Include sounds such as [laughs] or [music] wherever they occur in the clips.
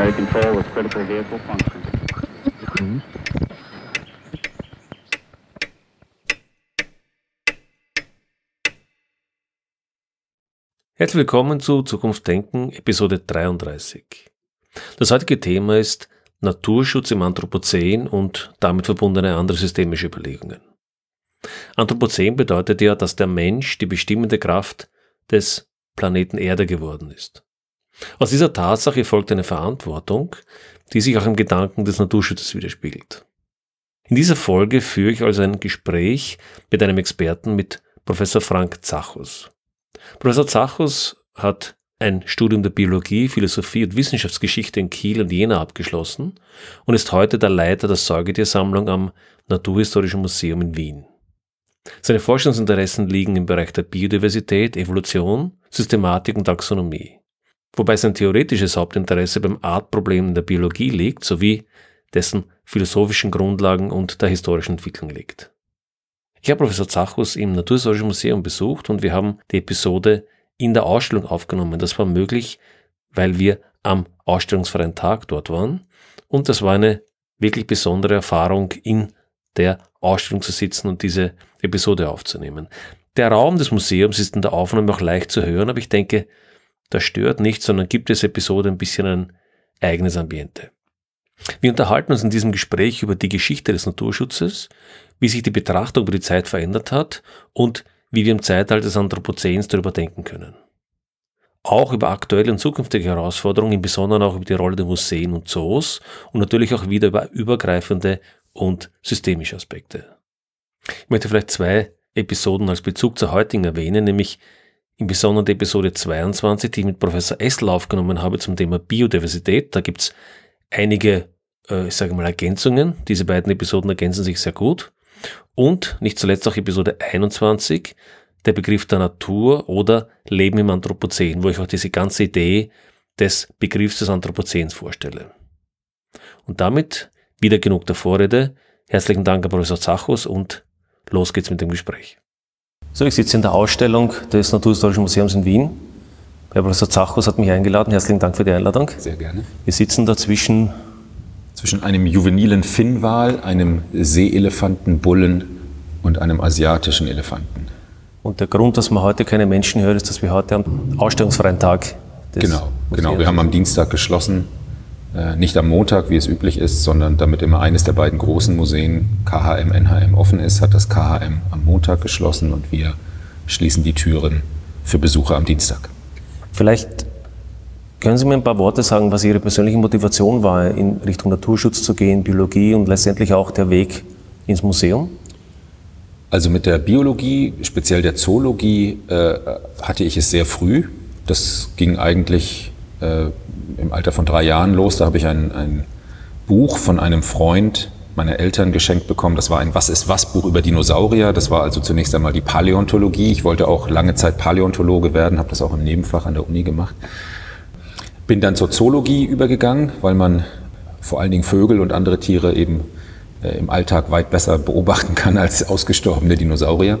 primary control with critical vehicle function. Herzlich willkommen zu Zukunft Denken, Episode 33. Das heutige Thema ist Naturschutz im Anthropozän und damit verbundene andere systemische Überlegungen. Anthropozän bedeutet ja, dass der Mensch die bestimmende Kraft des Planeten Erde geworden ist. Aus dieser Tatsache folgt eine Verantwortung, die sich auch im Gedanken des Naturschutzes widerspiegelt. In dieser Folge führe ich also ein Gespräch mit einem Experten, mit Professor Frank Zachus. Professor Zachus hat ein Studium der Biologie, Philosophie und Wissenschaftsgeschichte in Kiel und Jena abgeschlossen und ist heute der Leiter der Säugetiersammlung am Naturhistorischen Museum in Wien. Seine Forschungsinteressen liegen im Bereich der Biodiversität, Evolution, Systematik und Taxonomie. Wobei sein theoretisches Hauptinteresse beim Artproblem der Biologie liegt, sowie dessen philosophischen Grundlagen und der historischen Entwicklung liegt. Ich habe Professor Zachus im Naturhistorischen Museum besucht und wir haben die Episode in der Ausstellung aufgenommen. Das war möglich, weil wir am ausstellungsfreien Tag dort waren und das war eine wirklich besondere Erfahrung, in der Ausstellung zu sitzen und diese Episode aufzunehmen. Der Raum des Museums ist in der Aufnahme auch leicht zu hören, aber ich denke, das stört nicht, sondern gibt es Episode ein bisschen ein eigenes Ambiente. Wir unterhalten uns in diesem Gespräch über die Geschichte des Naturschutzes, wie sich die Betrachtung über die Zeit verändert hat und wie wir im Zeitalter des Anthropozäns darüber denken können. Auch über aktuelle und zukünftige Herausforderungen, im Besonderen auch über die Rolle der Museen und Zoos und natürlich auch wieder über übergreifende und systemische Aspekte. Ich möchte vielleicht zwei Episoden als Bezug zur heutigen erwähnen, nämlich im Besonderen Episode 22, die ich mit Professor Essel aufgenommen habe zum Thema Biodiversität. Da gibt's einige, äh, ich sage mal, Ergänzungen. Diese beiden Episoden ergänzen sich sehr gut. Und nicht zuletzt auch Episode 21, der Begriff der Natur oder Leben im Anthropozän, wo ich auch diese ganze Idee des Begriffs des Anthropozäns vorstelle. Und damit wieder genug der Vorrede. Herzlichen Dank, Herr Professor Zachos, und los geht's mit dem Gespräch. So, ich sitze in der Ausstellung des Naturhistorischen Museums in Wien. Herr Professor Zachos hat mich eingeladen. Herzlichen Dank für die Einladung. Sehr gerne. Wir sitzen dazwischen zwischen einem juvenilen Finnwal, einem Seeelefanten, Bullen und einem asiatischen Elefanten. Und der Grund, dass man heute keine Menschen hört, ist, dass wir heute am ausstellungsfreien Tag des Genau, genau. Wir haben am Dienstag geschlossen, nicht am Montag, wie es üblich ist, sondern damit immer eines der beiden großen Museen, KHM, NHM, offen ist, hat das KHM am Montag geschlossen und wir schließen die Türen für Besucher am Dienstag. Vielleicht können Sie mir ein paar Worte sagen, was Ihre persönliche Motivation war, in Richtung Naturschutz zu gehen, Biologie und letztendlich auch der Weg ins Museum? Also mit der Biologie, speziell der Zoologie, äh, hatte ich es sehr früh. Das ging eigentlich äh, im Alter von drei Jahren los. Da habe ich ein, ein Buch von einem Freund meiner Eltern geschenkt bekommen. Das war ein Was ist was Buch über Dinosaurier. Das war also zunächst einmal die Paläontologie. Ich wollte auch lange Zeit Paläontologe werden, habe das auch im Nebenfach an der Uni gemacht. Bin dann zur Zoologie übergegangen, weil man vor allen Dingen Vögel und andere Tiere eben im Alltag weit besser beobachten kann als ausgestorbene Dinosaurier.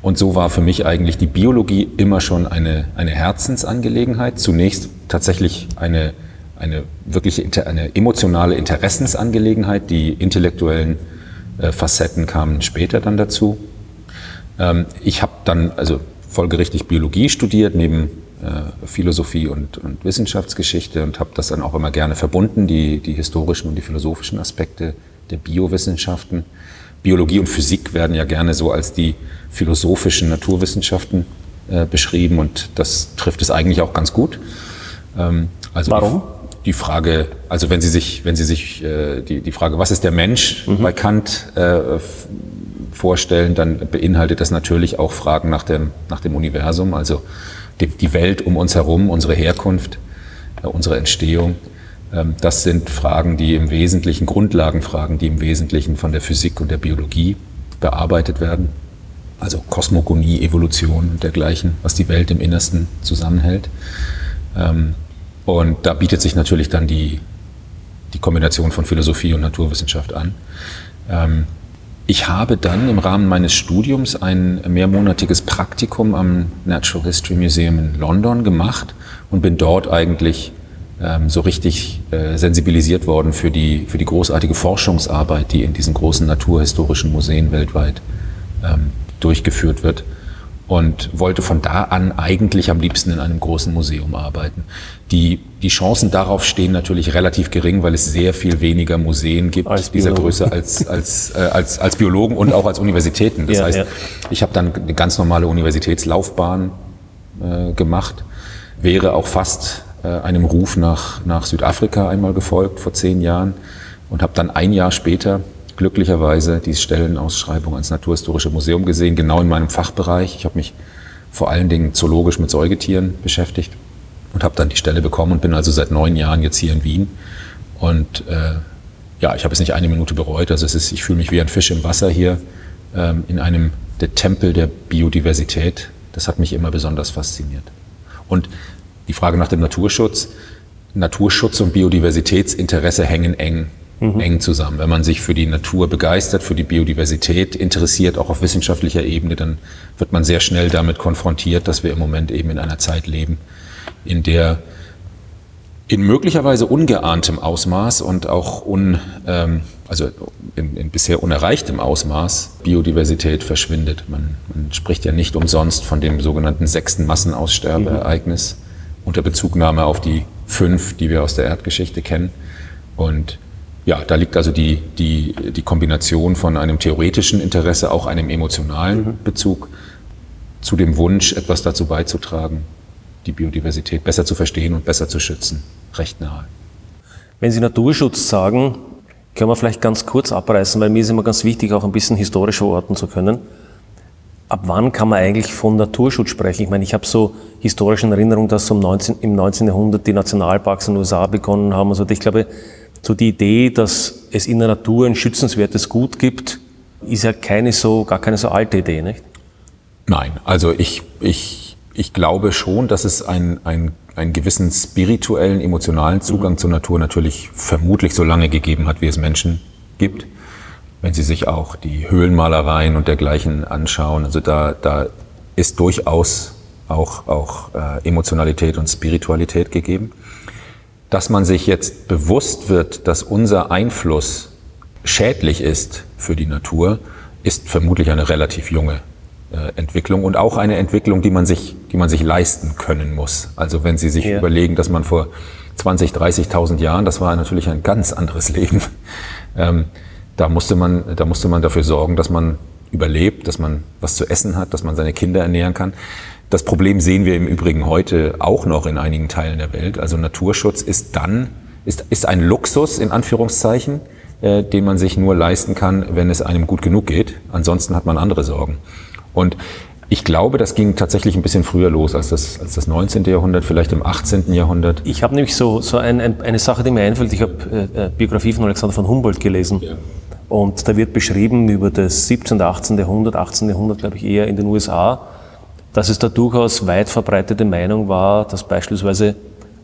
Und so war für mich eigentlich die Biologie immer schon eine, eine Herzensangelegenheit. Zunächst tatsächlich eine, eine wirkliche eine emotionale Interessensangelegenheit. Die intellektuellen äh, Facetten kamen später dann dazu. Ähm, ich habe dann also folgerichtig Biologie studiert, neben äh, Philosophie und, und, Wissenschaftsgeschichte und habe das dann auch immer gerne verbunden, die, die historischen und die philosophischen Aspekte der Biowissenschaften. Biologie und Physik werden ja gerne so als die philosophischen Naturwissenschaften äh, beschrieben und das trifft es eigentlich auch ganz gut. Ähm, also Warum? Die, die, Frage, also wenn Sie sich, wenn Sie sich äh, die, die Frage, was ist der Mensch mhm. bei Kant äh, vorstellen, dann beinhaltet das natürlich auch Fragen nach dem, nach dem Universum, also die, die Welt um uns herum, unsere Herkunft, äh, unsere Entstehung. Ähm, das sind Fragen, die im Wesentlichen, Grundlagenfragen, die im Wesentlichen von der Physik und der Biologie bearbeitet werden. Also Kosmogonie, Evolution und dergleichen, was die Welt im Innersten zusammenhält. Ähm, und da bietet sich natürlich dann die, die Kombination von Philosophie und Naturwissenschaft an. Ähm, ich habe dann im Rahmen meines Studiums ein mehrmonatiges Praktikum am Natural History Museum in London gemacht und bin dort eigentlich so richtig äh, sensibilisiert worden für die, für die großartige Forschungsarbeit, die in diesen großen naturhistorischen Museen weltweit ähm, durchgeführt wird und wollte von da an eigentlich am liebsten in einem großen Museum arbeiten. Die, die Chancen darauf stehen natürlich relativ gering, weil es sehr viel weniger Museen gibt Als dieser Biologen. Größe als, als, äh, als, als Biologen und auch als Universitäten. Das Ja, heißt, ja. ich habe dann eine ganz normale Universitätslaufbahn äh, gemacht, wäre auch fast einem Ruf nach, nach Südafrika einmal gefolgt vor zehn Jahren und habe dann ein Jahr später glücklicherweise die Stellenausschreibung ans Naturhistorische Museum gesehen, genau in meinem Fachbereich. Ich habe mich vor allen Dingen zoologisch mit Säugetieren beschäftigt und habe dann die Stelle bekommen und bin also seit neun Jahren jetzt hier in Wien. Und äh, ja, ich habe es nicht eine Minute bereut. Also es ist, ich fühle mich wie ein Fisch im Wasser hier ähm, in einem der Tempel der Biodiversität. Das hat mich immer besonders fasziniert. Und die Frage nach dem Naturschutz. Naturschutz und Biodiversitätsinteresse hängen eng, eng zusammen. Wenn man sich für die Natur begeistert, für die Biodiversität interessiert, auch auf wissenschaftlicher Ebene, dann wird man sehr schnell damit konfrontiert, dass wir im Moment eben in einer Zeit leben, in der in möglicherweise ungeahntem Ausmaß und auch un, ähm, also in, in bisher unerreichtem Ausmaß Biodiversität verschwindet. Man, man spricht ja nicht umsonst von dem sogenannten sechsten Massenaussterbeereignis unter Bezugnahme auf die fünf, die wir aus der Erdgeschichte kennen. Und ja, da liegt also die, die, die Kombination von einem theoretischen Interesse, auch einem emotionalen Bezug zu dem Wunsch, etwas dazu beizutragen, die Biodiversität besser zu verstehen und besser zu schützen, recht nahe. Wenn Sie Naturschutz sagen, können wir vielleicht ganz kurz abreißen, weil mir ist immer ganz wichtig, auch ein bisschen historisch verorten zu können. Ab wann kann man eigentlich von Naturschutz sprechen? Ich meine, ich habe so historische in Erinnerung, dass so im 19, im 19. Jahrhundert die Nationalparks in den USA begonnen haben. Also ich glaube, so die Idee, dass es in der Natur ein schützenswertes Gut gibt, ist ja keine so, gar keine so alte Idee, nicht? Nein, also ich, ich, ich glaube schon, dass es ein, ein, einen gewissen spirituellen, emotionalen Zugang zur Natur natürlich vermutlich so lange gegeben hat, wie es Menschen gibt. Wenn Sie sich auch die Höhlenmalereien und dergleichen anschauen, also da, da ist durchaus auch, auch äh, Emotionalität und Spiritualität gegeben. Dass man sich jetzt bewusst wird, dass unser Einfluss schädlich ist für die Natur, ist vermutlich eine relativ junge äh, Entwicklung und auch eine Entwicklung, die man sich, die man sich leisten können muss. Also wenn Sie sich Ja. überlegen, dass man vor 20, 30.000 Jahren, das war natürlich ein ganz anderes [laughs] Leben, ähm, da musste man, da musste man dafür sorgen, dass man überlebt, dass man was zu essen hat, dass man seine Kinder ernähren kann. Das Problem sehen wir im Übrigen heute auch noch in einigen Teilen der Welt. Also Naturschutz ist dann, ist, ist ein Luxus in Anführungszeichen, äh, den man sich nur leisten kann, wenn es einem gut genug geht. Ansonsten hat man andere Sorgen. Und ich glaube, das ging tatsächlich ein bisschen früher los als das, als das 19. Jahrhundert, vielleicht im 18. Jahrhundert. Ich habe nämlich so, so ein, ein, eine Sache, die mir einfällt. Ich habe äh, äh, Biografie von Alexander von Humboldt gelesen. Und da wird beschrieben über das 17., 18. Jahrhundert, 18. Jahrhundert, glaube ich, eher in den USA, dass es da durchaus weit verbreitete Meinung war, dass beispielsweise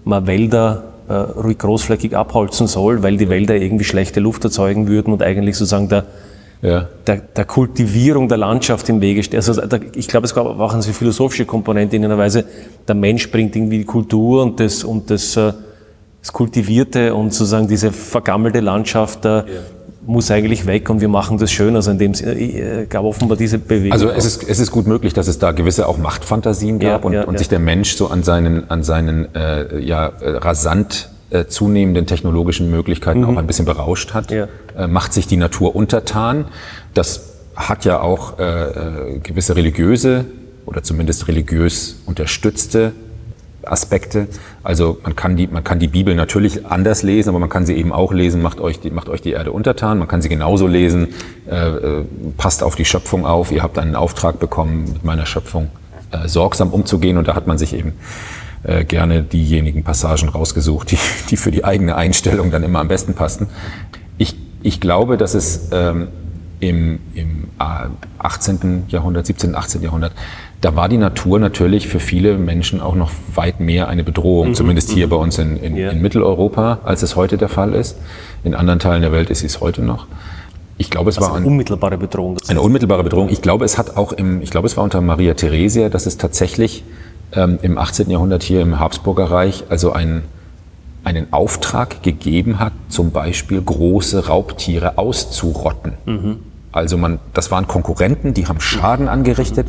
man Wälder äh, ruhig großflächig abholzen soll, weil die Wälder irgendwie schlechte Luft erzeugen würden und eigentlich sozusagen der, Ja. der, der Kultivierung der Landschaft im Wege steht. Also da, ich glaube, es gab auch eine philosophische Komponente in einer Weise. Der Mensch bringt irgendwie die Kultur und das, und das, äh, das Kultivierte und sozusagen diese vergammelte Landschaft äh, muss eigentlich weg und wir machen das schön. Also in dem Sinne äh, gab offenbar diese Bewegung. Also es ist, es ist gut möglich, dass es da gewisse auch Machtfantasien gab Ja, und, ja, und ja. sich der Mensch so an seinen, an seinen äh, ja, äh, rasant äh, zunehmenden technologischen Möglichkeiten auch ein bisschen berauscht hat. Mhm. Ja. Äh, macht sich die Natur untertan. Das hat ja auch äh, äh, gewisse religiöse oder zumindest religiös unterstützte Aspekte. Also man kann die, man kann die Bibel natürlich anders lesen, aber man kann sie eben auch lesen, macht euch die, macht euch die Erde untertan. Man kann sie genauso lesen, äh, äh, passt auf die Schöpfung auf. Ihr habt einen Auftrag bekommen, mit meiner Schöpfung äh, sorgsam umzugehen. Und da hat man sich eben äh, gerne diejenigen Passagen rausgesucht, die, die für die eigene Einstellung dann immer am besten passten. Ich, ich glaube, dass es ähm, im, im äh, 18. Jahrhundert, 17., 18. Jahrhundert, da war die Natur natürlich für viele Menschen auch noch weit mehr eine Bedrohung, zumindest hier bei uns in, in, Ja. in Mitteleuropa, als es heute der Fall ist. In anderen Teilen der Welt ist es heute noch. Ich glaube, es war also ein, unmittelbare Bedrohung. Eine unmittelbare Bedrohung. Ich glaube, es hat auch im, ich glaube, es war unter Maria Theresia, dass es tatsächlich ähm, im 18. Jahrhundert hier im Habsburger Reich also ein, einen Auftrag gegeben hat, zum Beispiel große Raubtiere auszurotten. Also man, das waren Konkurrenten, die haben Schaden angerichtet,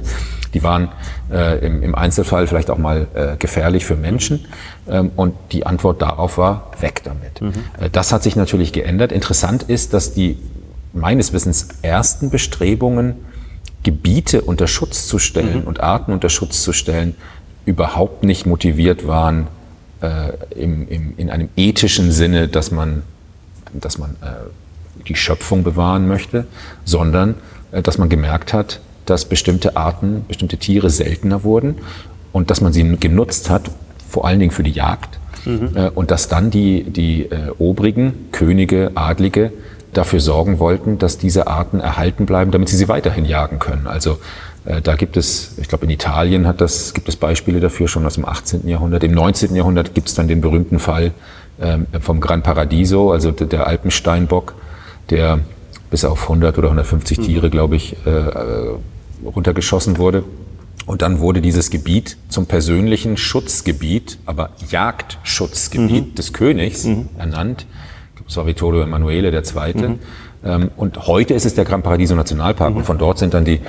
die waren äh, im, im Einzelfall vielleicht auch mal äh, gefährlich für Menschen. Ähm, und die Antwort darauf war, weg damit. Äh, das hat sich natürlich geändert. Interessant ist, dass die meines Wissens ersten Bestrebungen, Gebiete unter Schutz zu stellen und Arten unter Schutz zu stellen, überhaupt nicht motiviert waren äh, im, im, in einem ethischen Sinne, dass man, dass man äh, die Schöpfung bewahren möchte, sondern äh, dass man gemerkt hat, dass bestimmte Arten, bestimmte Tiere seltener wurden und dass man sie genutzt hat, vor allen Dingen für die Jagd. Äh, und dass dann die, die äh, Obrigen, Könige, Adlige dafür sorgen wollten, dass diese Arten erhalten bleiben, damit sie sie weiterhin jagen können. Also äh, da gibt es, ich glaube in Italien hat das, gibt es Beispiele dafür schon aus dem 18. Jahrhundert. Im 19. Jahrhundert gibt es dann den berühmten Fall ähm, vom Gran Paradiso, also der Alpensteinbock, der bis auf 100 oder 150 Tiere, glaube ich, äh, äh, runtergeschossen wurde. Und dann wurde dieses Gebiet zum persönlichen Schutzgebiet, aber Jagdschutzgebiet des Königs ernannt. Ich glaube, es war Vittorio Emanuele II. Ähm, und heute ist es der Gran Paradiso Nationalpark. Und von dort sind dann die,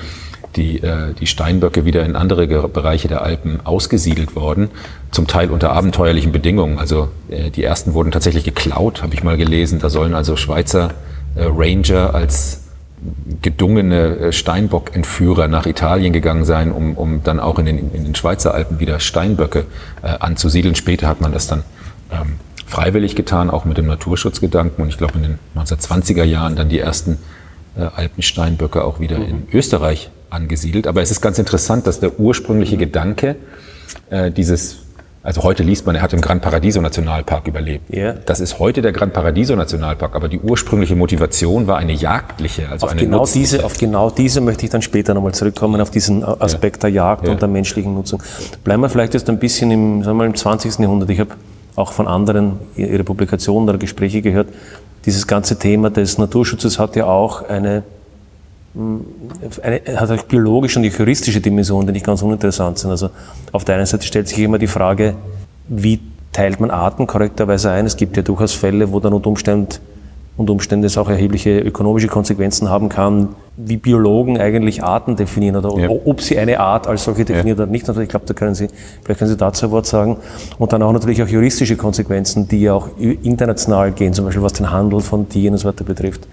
die, äh, die Steinböcke wieder in andere Ge- Bereiche der Alpen ausgesiedelt worden, zum Teil unter abenteuerlichen Bedingungen. Also äh, die ersten wurden tatsächlich geklaut, habe ich mal gelesen. Da sollen also Schweizer Ranger als gedungene äh, Steinbock-Entführer nach Italien gegangen sein, um, um dann auch in den, in den Schweizer Alpen wieder Steinböcke äh, anzusiedeln. Später hat man das dann ähm, freiwillig getan, auch mit dem Naturschutzgedanken. Und ich glaube, in den 1920er Jahren dann die ersten äh, Alpensteinböcke auch wieder in Österreich angesiedelt. Aber es ist ganz interessant, dass der ursprüngliche Gedanke äh, dieses, also heute liest man, er hat im Gran Paradiso Nationalpark überlebt. Ja. Das ist heute der Gran Paradiso Nationalpark, aber die ursprüngliche Motivation war eine jagdliche, also Auf eine genau, diese, auf genau diese möchte ich dann später nochmal zurückkommen, auf diesen Aspekt der Jagd Ja. und der menschlichen Nutzung. Bleiben wir vielleicht jetzt ein bisschen im, sagen wir mal, im 20. Jahrhundert. Ich habe auch von anderen ihre Publikationen oder Gespräche gehört. Dieses ganze Thema des Naturschutzes hat ja auch eine, eine hat auch biologische und juristische Dimensionen, die nicht ganz uninteressant sind. Also auf der einen Seite stellt sich immer die Frage, wie teilt man Arten korrekterweise ein? Es gibt ja durchaus Fälle, wo dann unter Umständen und Umstände es auch erhebliche ökonomische Konsequenzen haben kann, wie Biologen eigentlich Arten definieren oder Ja. ob sie eine Art als solche definieren oder nicht. Also ich glaube, da können Sie, vielleicht können Sie dazu ein Wort sagen. Und dann auch natürlich auch juristische Konsequenzen, die ja auch international gehen, zum Beispiel was den Handel von Tieren und so weiter betrifft.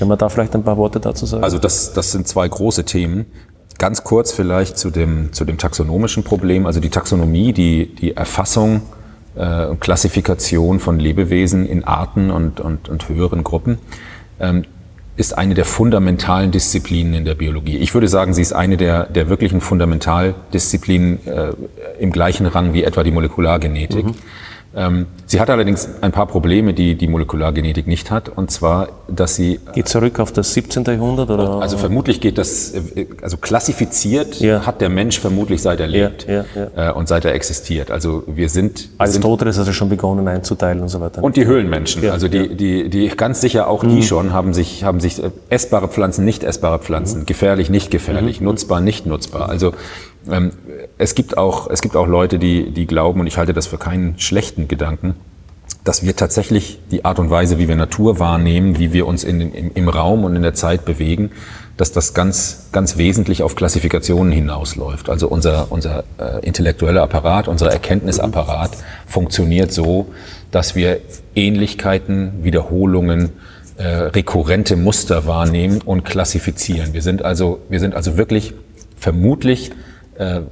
Können wir da vielleicht ein paar Worte dazu sagen? Also das, das sind zwei große Themen. Ganz kurz vielleicht zu dem, zu dem taxonomischen Problem. Also die Taxonomie, die, die Erfassung äh, und Klassifikation von Lebewesen in Arten und, und, und höheren Gruppen ähm, ist eine der fundamentalen Disziplinen in der Biologie. Ich würde sagen, sie ist eine der, der wirklichen Fundamentaldisziplinen äh, im gleichen Rang wie etwa die Molekulargenetik. Ähm, sie hat allerdings ein paar Probleme, die die Molekulargenetik nicht hat. Und zwar, dass sie Geht zurück auf das 17. Jahrhundert oder? also vermutlich geht das, äh, also klassifiziert Ja. hat der Mensch vermutlich seit er Ja, lebt ja, Äh, und seit er existiert. Also wir sind, Aristoteles hat ja schon begonnen einzuteilen und so weiter. und die Höhlenmenschen, Ja, also die, die, die ganz sicher auch die schon haben sich, haben sich äh, essbare Pflanzen, nicht essbare Pflanzen, gefährlich, nicht gefährlich, nutzbar, nicht nutzbar. Also ähm, es gibt auch, es gibt auch Leute, die, die glauben, und ich halte das für keinen schlechten Gedanken, dass wir tatsächlich die Art und Weise, wie wir Natur wahrnehmen, wie wir uns in, im, im Raum und in der Zeit bewegen, dass das ganz, ganz wesentlich auf Klassifikationen hinausläuft. Also unser, unser äh, intellektueller Apparat, unser Erkenntnisapparat funktioniert so, dass wir Ähnlichkeiten, Wiederholungen, äh, rekurrente Muster wahrnehmen und klassifizieren. Wir sind also, wir sind also wirklich vermutlich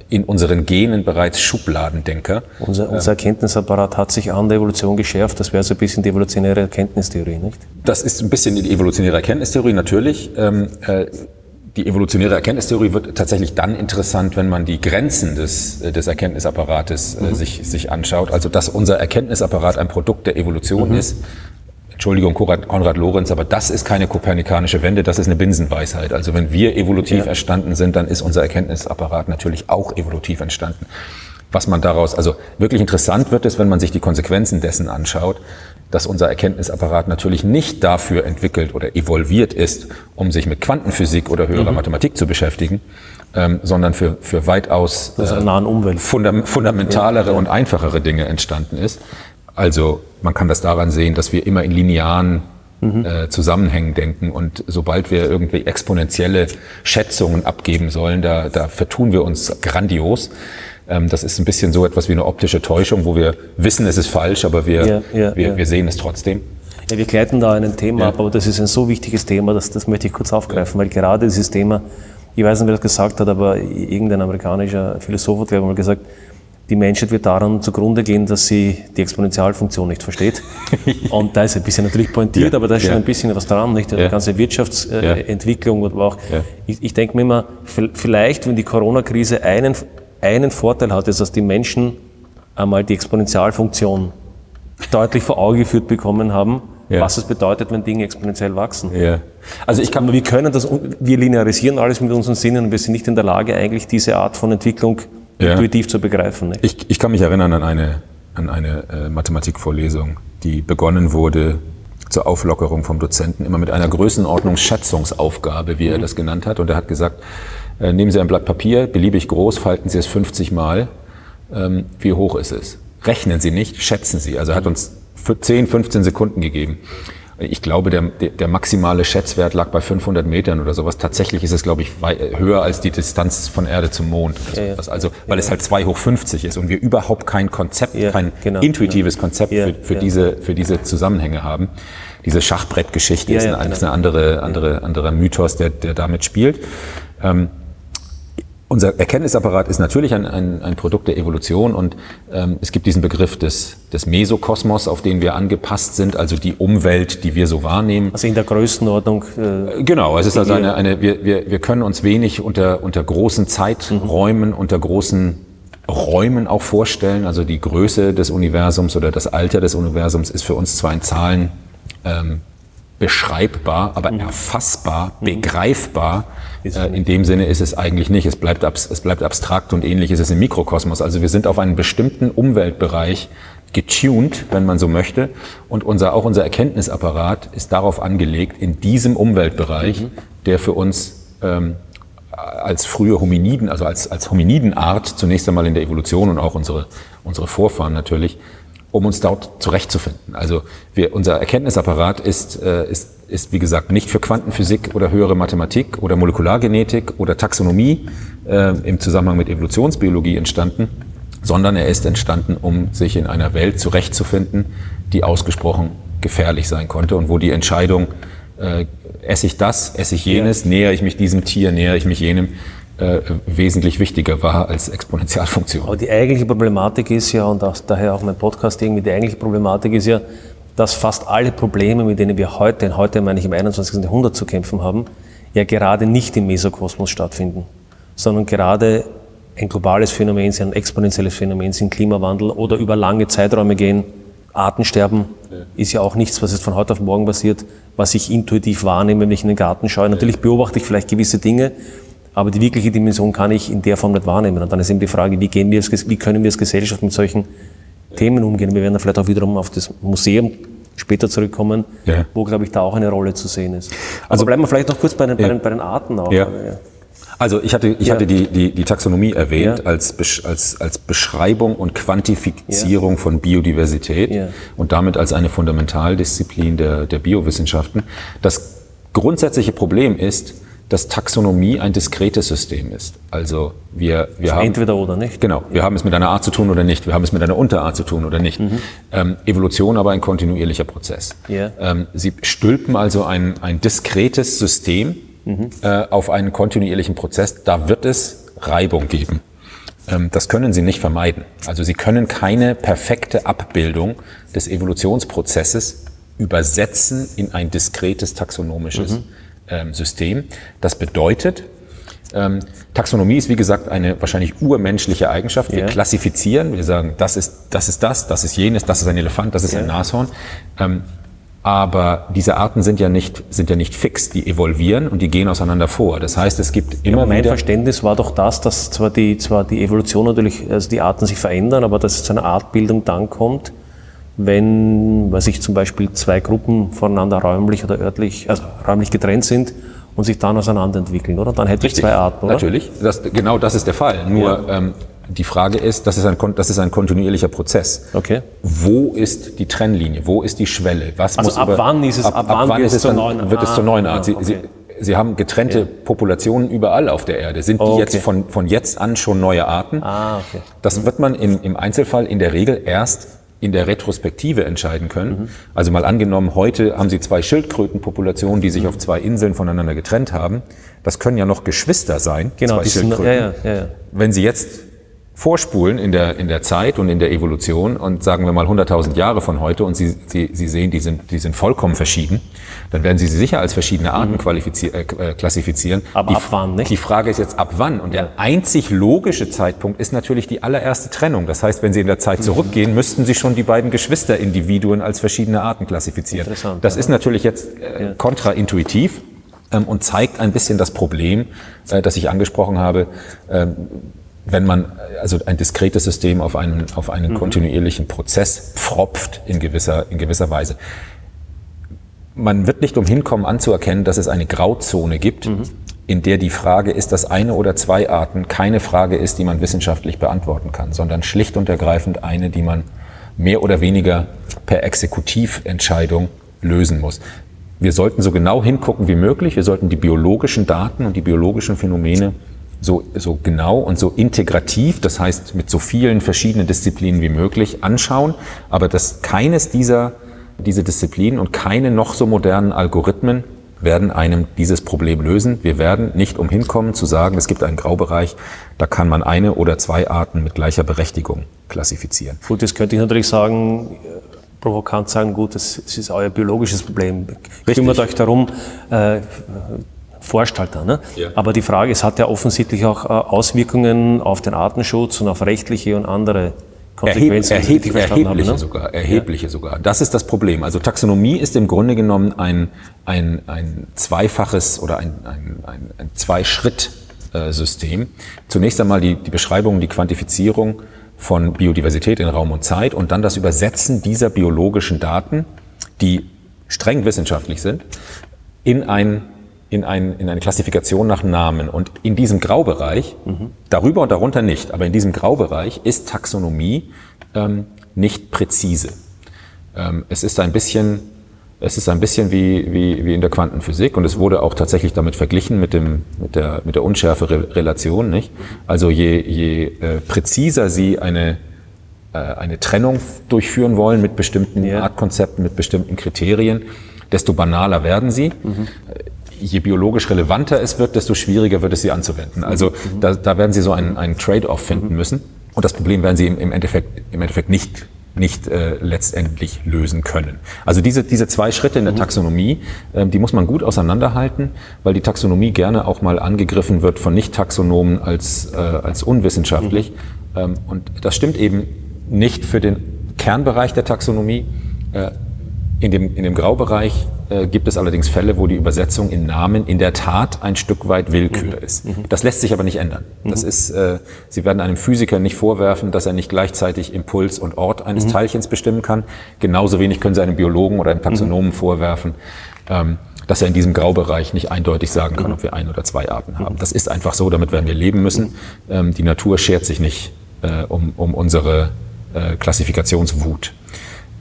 in unseren Genen bereits Schubladendenker. Unser, unser Erkenntnisapparat hat sich an der Evolution geschärft. Das wäre so ein bisschen die evolutionäre Erkenntnistheorie, nicht? Das ist ein bisschen die evolutionäre Erkenntnistheorie, natürlich. Ähm, äh, die evolutionäre Erkenntnistheorie wird tatsächlich dann interessant, wenn man die Grenzen des, äh, des Erkenntnisapparates äh, sich, sich anschaut. Also, dass unser Erkenntnisapparat ein Produkt der Evolution ist. Entschuldigung, Konrad, Lorenz, aber das ist keine kopernikanische Wende, das ist eine Binsenweisheit. Also wenn wir evolutiv Ja. entstanden sind, dann ist unser Erkenntnisapparat natürlich auch evolutiv entstanden. Was man daraus, also wirklich interessant wird es, wenn man sich die Konsequenzen dessen anschaut, dass unser Erkenntnisapparat natürlich nicht dafür entwickelt oder evolviert ist, um sich mit Quantenphysik oder höherer Mathematik zu beschäftigen, ähm, sondern für, für weitaus Umwelt. fundam fundamentalere und einfachere Dinge entstanden ist. Also man kann das daran sehen, dass wir immer in linearen äh, Zusammenhängen denken und sobald wir irgendwie exponentielle Schätzungen abgeben sollen, da, da vertun wir uns grandios. Ähm, das ist ein bisschen so etwas wie eine optische Täuschung, wo wir wissen, es ist falsch, aber wir, Ja, ja, wir, ja. wir sehen es trotzdem. Ja, wir gleiten da ein Thema ab, aber das ist ein so wichtiges Thema, dass, das möchte ich kurz aufgreifen, weil gerade dieses Thema, ich weiß nicht, wer das gesagt hat, aber irgendein amerikanischer Philosoph hat glaube ich, mal gesagt, die Menschheit wird daran zugrunde gehen, dass sie die Exponentialfunktion nicht versteht. [laughs] Und da ist ein bisschen natürlich pointiert, Ja, aber da ist schon ja. ein bisschen was dran, nicht? Die Ja. ganze. Wirtschaftsentwicklung, aber auch, ich, ich denke mir immer, vielleicht, wenn die Corona-Krise einen, einen Vorteil hat, ist, dass die Menschen einmal die Exponentialfunktion deutlich vor Auge geführt bekommen haben, Ja. was es bedeutet, wenn Dinge exponentiell wachsen. Ja. Also ich kann, wir können das, wir linearisieren alles mit unseren Sinnen und wir sind nicht in der Lage, eigentlich diese Art von Entwicklung Ja. intuitiv zu begreifen. Nicht? Ich, ich kann mich erinnern an eine, an eine äh, Mathematikvorlesung, die begonnen wurde zur Auflockerung vom Dozenten, immer mit einer Größenordnungsschätzungsaufgabe, wie er das genannt hat. Und er hat gesagt, äh, nehmen Sie ein Blatt Papier, beliebig groß, falten Sie es 50 Mal. Ähm, wie hoch ist es? Rechnen Sie nicht, schätzen Sie. Also er hat uns für 10, 15 Sekunden gegeben. Ich glaube, der, der, maximale Schätzwert lag bei 500 Metern oder sowas. Tatsächlich ist es, glaube ich, wei- höher als die Distanz von Erde zum Mond. Ja. das also weil es halt 2 hoch 50 ist und wir überhaupt kein Konzept, Ja, kein genau, intuitives Konzept Ja, für, für, ja. diese, für diese Zusammenhänge haben. Diese Schachbrettgeschichte Ja, ist, ja, eine, ist genau. eine andere, andere, anderer Mythos, der, der damit spielt. Ähm, unser Erkenntnisapparat ist natürlich ein, ein, ein Produkt der Evolution und ähm, es gibt diesen Begriff des, des Mesokosmos, auf den wir angepasst sind, also die Umwelt, die wir so wahrnehmen. Also in der Größenordnung, äh, Genau, es ist also eine, eine wir, wir, wir können uns wenig unter, unter großen Zeiträumen, unter großen Räumen auch vorstellen. Also die Größe des Universums oder das Alter des Universums ist für uns zwar in Zahlen ähm, beschreibbar, aber erfassbar, begreifbar. Äh, in dem Sinne ist es eigentlich nicht. Es bleibt, es bleibt abstrakt und ähnlich ist es im Mikrokosmos. Also wir sind auf einen bestimmten Umweltbereich getuned, wenn man so möchte. Und unser, auch unser Erkenntnisapparat ist darauf angelegt, in diesem Umweltbereich, der für uns ähm, als frühe Hominiden, also als, als Hominidenart zunächst einmal in der Evolution und auch unsere, unsere Vorfahren natürlich, um uns dort zurechtzufinden. Also wir, unser Erkenntnisapparat ist, äh, ist, ist, wie gesagt, nicht für Quantenphysik oder höhere Mathematik oder Molekulargenetik oder Taxonomie äh, im Zusammenhang mit Evolutionsbiologie entstanden, sondern er ist entstanden, um sich in einer Welt zurechtzufinden, die ausgesprochen gefährlich sein konnte und wo die Entscheidung, äh, esse ich das, esse ich jenes, nähere ich mich diesem Tier, nähere ich mich jenem, äh, wesentlich wichtiger war als Exponentialfunktion. Aber die eigentliche Problematik ist ja, und auch, daher auch mein Podcast irgendwie, die eigentliche Problematik ist ja, dass fast alle Probleme, mit denen wir heute, heute meine ich im 21. Jahrhundert zu kämpfen haben, ja gerade nicht im Mesokosmos stattfinden, sondern gerade ein globales Phänomen sind, ein exponentielles Phänomen sind Klimawandel oder über lange Zeiträume gehen. Artensterben ist ja auch nichts, was jetzt von heute auf morgen passiert, was ich intuitiv wahrnehme, wenn ich in den Garten schaue. Natürlich beobachte ich vielleicht gewisse Dinge, aber die wirkliche Dimension kann ich in der Form nicht wahrnehmen. Und dann ist eben die Frage, wie, gehen wir als, wie können wir als Gesellschaft mit solchen Themen umgehen? Wir werden dann vielleicht auch wiederum auf das Museum später zurückkommen, Ja. wo, glaube ich, da auch eine Rolle zu sehen ist. Also- bleiben wir vielleicht noch kurz bei den, bei Ja. den, bei den Arten auch. Ja. Also ich hatte, ich hatte die, die, die Taxonomie erwähnt als, als, als Beschreibung und Quantifizierung von Biodiversität und damit als eine Fundamentaldisziplin der, der Biowissenschaften. Das grundsätzliche Problem ist, dass Taxonomie ein diskretes System ist. Also wir, wir haben Entweder oder, nicht? Genau, wir haben es mit einer Art zu tun oder nicht, wir haben es mit einer Unterart zu tun oder nicht. Ähm, Evolution aber ein kontinuierlicher Prozess. Ja. Ähm, Sie stülpen also ein, ein diskretes System äh, auf einen kontinuierlichen Prozess, da wird es Reibung geben. Ähm, das können Sie nicht vermeiden. Also Sie können keine perfekte Abbildung des Evolutionsprozesses übersetzen in ein diskretes taxonomisches ähm, System. Das bedeutet, ähm, Taxonomie ist wie gesagt eine wahrscheinlich urmenschliche Eigenschaft. Wir Ja. klassifizieren, wir sagen, das ist, das ist das, das ist jenes, das ist ein Elefant, das ist ein Nashorn. Ähm, aber diese Arten sind ja nicht, sind ja nicht fix, die evolvieren und die gehen auseinander vor. Das heißt, es gibt immer Mein wieder. Verständnis war doch das, dass zwar die, zwar die Evolution natürlich, also die Arten sich verändern, aber dass es zu einer Artbildung dann kommt, wenn, weiß ich, zum Beispiel zwei Gruppen voneinander räumlich oder örtlich, also räumlich getrennt sind und sich dann auseinanderentwickeln, oder? Dann hätte ich zwei Arten, oder? Natürlich, das, genau das ist der Fall. Nur ähm, die Frage ist, das ist, ein, das ist ein kontinuierlicher Prozess. Okay. Wo ist die Trennlinie? Wo ist die Schwelle? Was Also muss ab wann ist es- ab wann wird ist es dann- neuen- wird es zur Ah, neuen Art? Sie, okay. Sie, Sie haben getrennte Populationen überall auf der Erde. Sind die Okay. jetzt von, von jetzt an schon neue Arten? Ah, okay. Das wird man in, im Einzelfall in der Regel erst in der Retrospektive entscheiden können. Mhm. Also mal angenommen, heute haben Sie zwei Schildkrötenpopulationen, die sich auf zwei Inseln voneinander getrennt haben. Das können ja noch Geschwister sein, Genau, zwei die sind, Schildkröten. ja, ja, ja. Wenn Sie jetzt vorspulen in der, in der Zeit und in der Evolution und sagen wir mal 100.000 Jahre von heute und Sie, Sie, Sie sehen, die sind, die sind vollkommen verschieden, dann werden Sie sie sicher als verschiedene Arten qualifizier, äh, äh, klassifizieren. Mhm. Aber die, ab wann, nicht? Die Frage ist jetzt ab wann. Und der einzig logische Zeitpunkt ist natürlich die allererste Trennung. Das heißt, wenn Sie in der Mhm. Zeit zurückgehen, müssten Sie schon die beiden Geschwisterindividuen als verschiedene Arten klassifizieren. Interessant, Das ja. ist natürlich jetzt äh, kontraintuitiv ähm, und zeigt ein bisschen das Problem, äh, das ich angesprochen habe. Wenn man also ein diskretes System auf einen, auf einen kontinuierlichen Prozess pfropft in gewisser, in gewisser Weise. Man wird nicht umhin kommen anzuerkennen, dass es eine Grauzone gibt, in der die Frage, ist das eine oder zwei Arten, keine Frage ist, die man wissenschaftlich beantworten kann, sondern schlicht und ergreifend eine, die man mehr oder weniger per Exekutiventscheidung lösen muss. Wir sollten so genau hingucken wie möglich. Wir sollten die biologischen Daten und die biologischen Phänomene so, so genau und so integrativ, das heißt mit so vielen verschiedenen Disziplinen wie möglich anschauen, aber dass keines dieser diese Disziplinen und keine noch so modernen Algorithmen werden einem dieses Problem lösen. Wir werden nicht umhin kommen zu sagen, es gibt einen Graubereich, da kann man eine oder zwei Arten mit gleicher Berechtigung klassifizieren. Gut, jetzt könnte ich natürlich sagen, äh, provokant sagen, gut, das, das ist euer biologisches Problem. Kümmert euch darum, äh, forscht halt da. Ne? Ja. Aber die Frage, es hat ja offensichtlich auch äh, Auswirkungen auf den Artenschutz und auf rechtliche und andere Erheb, Konsequenzen. erheb, habe, erhebliche ne? sogar, erhebliche sogar. Das ist das Problem. Also Taxonomie ist im Grunde genommen ein, ein, ein zweifaches oder ein, ein, ein, ein Zwei-Schritt-System. Zunächst einmal die, die Beschreibung, die Quantifizierung von Biodiversität in Raum und Zeit und dann das Übersetzen dieser biologischen Daten, die streng wissenschaftlich sind, in ein in, ein, in eine Klassifikation nach Namen. Und in diesem Graubereich, darüber und darunter nicht, aber in diesem Graubereich ist Taxonomie ähm, nicht präzise. Ähm, es ist ein bisschen, es ist ein bisschen wie, wie, wie in der Quantenphysik und es wurde auch tatsächlich damit verglichen mit, dem, mit der, mit der Unschärfe-Relation. Nicht? Also je, je äh, präziser Sie eine, äh, eine Trennung durchführen wollen mit bestimmten Ja. Artkonzepten, mit bestimmten Kriterien, desto banaler werden sie. Äh, Je biologisch relevanter es wird, desto schwieriger wird es sie anzuwenden. Also da, da werden sie so einen, einen Trade-off finden müssen. Und das Problem werden sie im, im, Endeffekt, im Endeffekt nicht, nicht äh, letztendlich lösen können. Also diese, diese zwei Schritte in der Taxonomie, ähm, die muss man gut auseinanderhalten, weil die Taxonomie gerne auch mal angegriffen wird von Nicht-Taxonomen als, äh, als unwissenschaftlich. Ähm, und das stimmt eben nicht für den Kernbereich der Taxonomie. Äh, in dem, in dem Graubereich äh, gibt es allerdings Fälle, wo die Übersetzung in Namen in der Tat ein Stück weit Willkür ist. Das lässt sich aber nicht ändern. Das ist, äh, Sie werden einem Physiker nicht vorwerfen, dass er nicht gleichzeitig Impuls und Ort eines Teilchens bestimmen kann. Genauso wenig können Sie einem Biologen oder einem Taxonomen vorwerfen, ähm, dass er in diesem Graubereich nicht eindeutig sagen kann, ob wir ein oder zwei Arten haben. Das ist einfach so, damit werden wir leben müssen. Ähm, die Natur schert sich nicht äh, um, um unsere äh, Klassifikationswut.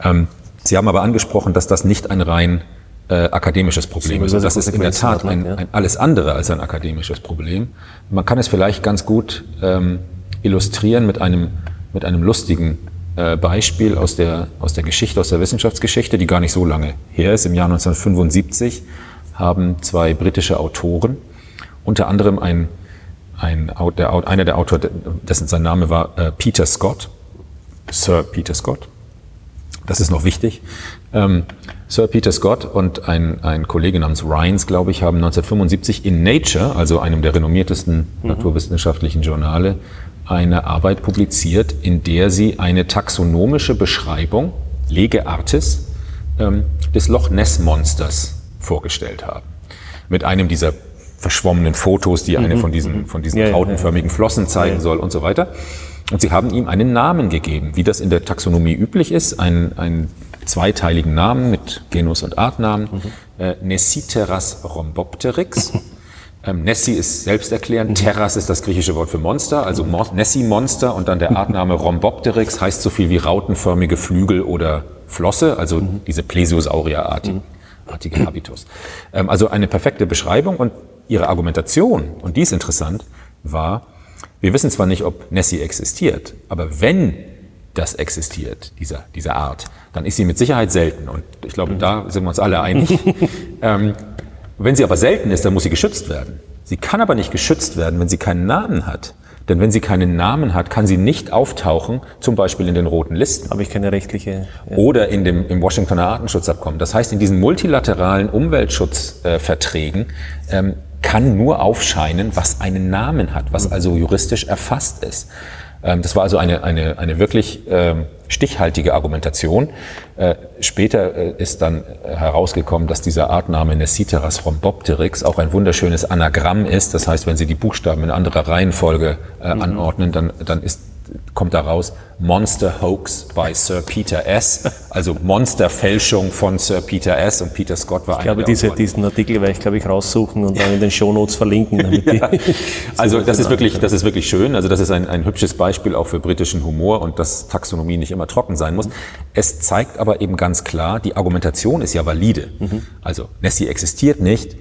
Ähm, Sie haben aber angesprochen, dass das nicht ein rein äh, akademisches Problem ist. Und das ist in der Tat ein, ein alles andere als ein akademisches Problem. Man kann es vielleicht ganz gut ähm, illustrieren mit einem, mit einem lustigen äh, Beispiel aus der, aus der Geschichte, aus der Wissenschaftsgeschichte, die gar nicht so lange her ist. Im Jahr 1975 haben zwei britische Autoren, unter anderem ein, ein, der, einer der Autoren, dessen sein Name war äh, Peter Scott, Sir Peter Scott, das ist noch wichtig. Ähm, Sir Peter Scott und ein, ein Kollege namens Rhines, glaube ich, haben 1975 in Nature, also einem der renommiertesten naturwissenschaftlichen Journale, eine Arbeit publiziert, in der sie eine taxonomische Beschreibung, Lege Artis, ähm, des Loch Ness Monsters vorgestellt haben. Mit einem dieser verschwommenen Fotos, die eine von diesen, von diesen Ja, ja, ja. rautenförmigen Flossen zeigen soll und so weiter. Und sie haben ihm einen Namen gegeben, wie das in der Taxonomie üblich ist, einen, einen zweiteiligen Namen mit Genus- und Artnamen, äh, Neciteras rhombopteryx. Ähm, Nessie ist selbsterklärend, Terras ist das griechische Wort für Monster, also Mo Nessie-Monster und dann der [laughs] Artname Rhombopteryx heißt so viel wie rautenförmige Flügel oder Flosse, also diese Plesiosaurierartige artige Habitus. Ähm, also eine perfekte Beschreibung und ihre Argumentation, und die ist interessant, war, wir wissen zwar nicht, ob Nessie existiert, aber wenn das existiert, dieser, diese Art, dann ist sie mit Sicherheit selten. Und ich glaube, da sind wir uns alle einig. [laughs] ähm, wenn sie aber selten ist, dann muss sie geschützt werden. Sie kann aber nicht geschützt werden, wenn sie keinen Namen hat. Denn wenn sie keinen Namen hat, kann sie nicht auftauchen, zum Beispiel in den roten Listen. Habe ich keine rechtliche. Ja. Oder in dem, im Washingtoner Artenschutzabkommen. Das heißt, in diesen multilateralen Umweltschutzverträgen ähm, kann nur aufscheinen, was einen Namen hat, was also juristisch erfasst ist. Ähm, das war also eine, eine, eine wirklich ähm, stichhaltige Argumentation. Äh, später äh, ist dann äh, herausgekommen, dass dieser Artname Nessiteras rhombopteryx auch ein wunderschönes Anagramm ist. Das heißt, wenn Sie die Buchstaben in anderer Reihenfolge mhm. anordnen, dann, dann ist kommt daraus Monster Hoax by Sir Peter S. Also Monsterfälschung von Sir Peter S. Und Peter Scott war ich einer glaube, diese, diesen Artikel werde ich, glaube ich, raussuchen und dann in den Shownotes verlinken. [laughs] ja. Also das ist wirklich, das ist wirklich schön. Also das ist ein, ein hübsches Beispiel auch für britischen Humor und dass Taxonomie nicht immer trocken sein muss. Es zeigt aber eben ganz klar, die Argumentation ist ja valide. Mhm. Also Nessie existiert nicht,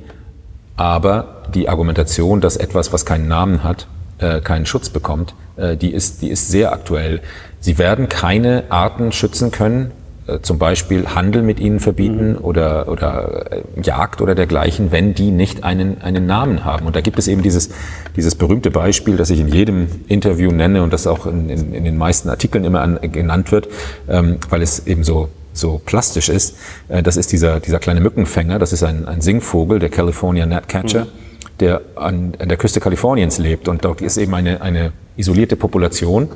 aber die Argumentation, dass etwas, was keinen Namen hat, äh, keinen Schutz bekommt, äh, die, ist, die ist sehr aktuell. Sie werden keine Arten schützen können, äh, zum Beispiel Handel mit ihnen verbieten mhm. oder, oder äh, Jagd oder dergleichen, wenn die nicht einen, einen Namen haben. Und da gibt es eben dieses, dieses berühmte Beispiel, das ich in jedem Interview nenne und das auch in, in, in den meisten Artikeln immer an, genannt wird, ähm, weil es eben so so plastisch ist. Äh, das ist dieser, dieser kleine Mückenfänger, das ist ein, ein Singvogel, der California Gnatcatcher. Mhm der an, an der Küste Kaliforniens lebt. Und dort ist eben eine, eine isolierte Population,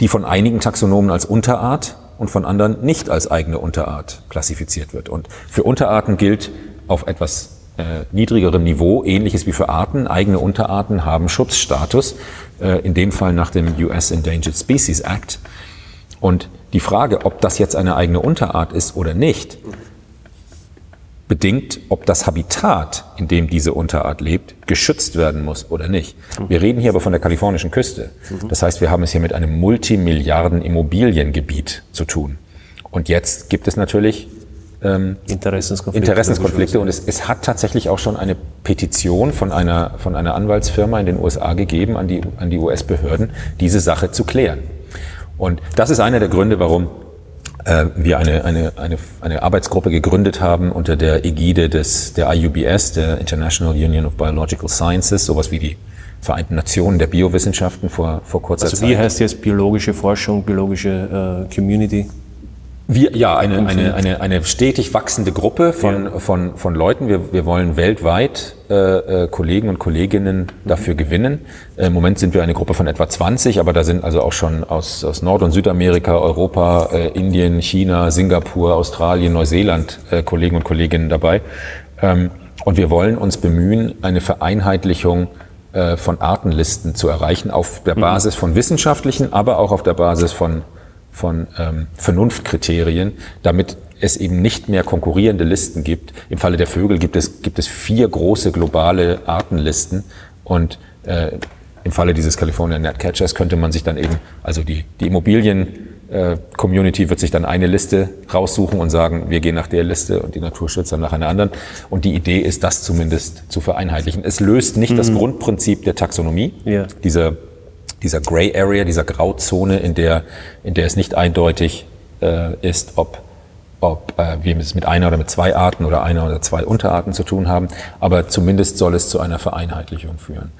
die von einigen Taxonomen als Unterart und von anderen nicht als eigene Unterart klassifiziert wird. Und für Unterarten gilt auf etwas äh, niedrigerem Niveau, ähnliches wie für Arten, eigene Unterarten haben Schutzstatus, äh, in dem Fall nach dem US Endangered Species Act. Und die Frage, ob das jetzt eine eigene Unterart ist oder nicht, bedingt, ob das Habitat, in dem diese Unterart lebt, geschützt werden muss oder nicht. Wir reden hier aber von der kalifornischen Küste. Das heißt, wir haben es hier mit einem Multimilliarden Immobiliengebiet zu tun. Und jetzt gibt es natürlich ähm, Interessenskonflikte, Interessenskonflikte und es, es, hat tatsächlich auch schon eine Petition von einer, von einer Anwaltsfirma in den USA gegeben an die, an die US-Behörden, diese Sache zu klären. Und das ist einer der Gründe, warum äh, wir eine, eine, eine, eine Arbeitsgruppe gegründet haben unter der Ägide des, der IUBS, der International Union of Biological Sciences, sowas wie die Vereinten Nationen der Biowissenschaften vor, vor kurzer also Zeit. Also wie heißt jetzt biologische Forschung, biologische äh, Community? Wir, ja, eine, eine, eine, eine stetig wachsende Gruppe von, ja. von, von Leuten. Wir, wir wollen weltweit äh, äh, Kollegen und Kolleginnen dafür gewinnen. Im Moment sind wir eine Gruppe von etwa 20, aber da sind also auch schon aus, aus Nord- und Südamerika, Europa, äh, Indien, China, Singapur, Australien, Neuseeland äh, Kollegen und Kolleginnen dabei. Ähm, und wir wollen uns bemühen, eine Vereinheitlichung äh, von Artenlisten zu erreichen auf der mhm. Basis von wissenschaftlichen, aber auch auf der Basis von von ähm, Vernunftkriterien, damit es eben nicht mehr konkurrierende Listen gibt. Im Falle der Vögel gibt es, gibt es vier große globale Artenlisten und äh, im Falle dieses California Netcatchers könnte man sich dann eben, also die, die Immobilien äh, Community wird sich dann eine Liste raussuchen und sagen, wir gehen nach der Liste und die Naturschützer nach einer anderen. Und die Idee ist, das zumindest zu vereinheitlichen. Es löst nicht mhm. das Grundprinzip der Taxonomie, ja. dieser dieser Gray Area, dieser Grauzone, in der, in der es nicht eindeutig äh, ist, ob, ob äh, wir es mit einer oder mit zwei Arten oder einer oder zwei Unterarten zu tun haben. Aber zumindest soll es zu einer Vereinheitlichung führen.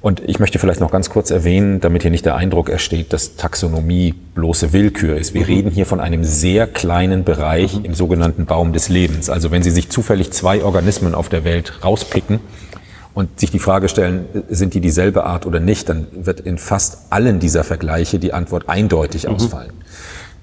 Und ich möchte vielleicht noch ganz kurz erwähnen, damit hier nicht der Eindruck entsteht, dass Taxonomie bloße Willkür ist. Wir mhm. reden hier von einem sehr kleinen Bereich mhm. im sogenannten Baum des Lebens. Also wenn Sie sich zufällig zwei Organismen auf der Welt rauspicken, und sich die Frage stellen, sind die dieselbe Art oder nicht, dann wird in fast allen dieser Vergleiche die Antwort eindeutig mhm. ausfallen.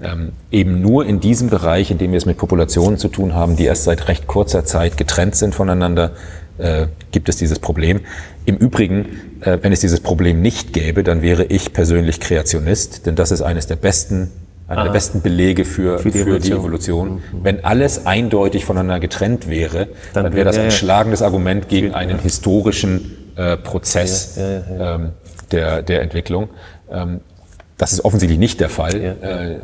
Ähm, eben nur in diesem Bereich, in dem wir es mit Populationen zu tun haben, die erst seit recht kurzer Zeit getrennt sind voneinander, äh, gibt es dieses Problem. Im Übrigen, äh, wenn es dieses Problem nicht gäbe, dann wäre ich persönlich Kreationist, denn das ist eines der besten einer der besten Belege für, Für die für die Evolution. Evolution. Wenn alles eindeutig voneinander getrennt wäre, Dann dann, wäre das ein ja. schlagendes Argument gegen einen historischen äh, Prozess Ähm, der, der Entwicklung. Ähm, das ist offensichtlich nicht der Fall. Äh,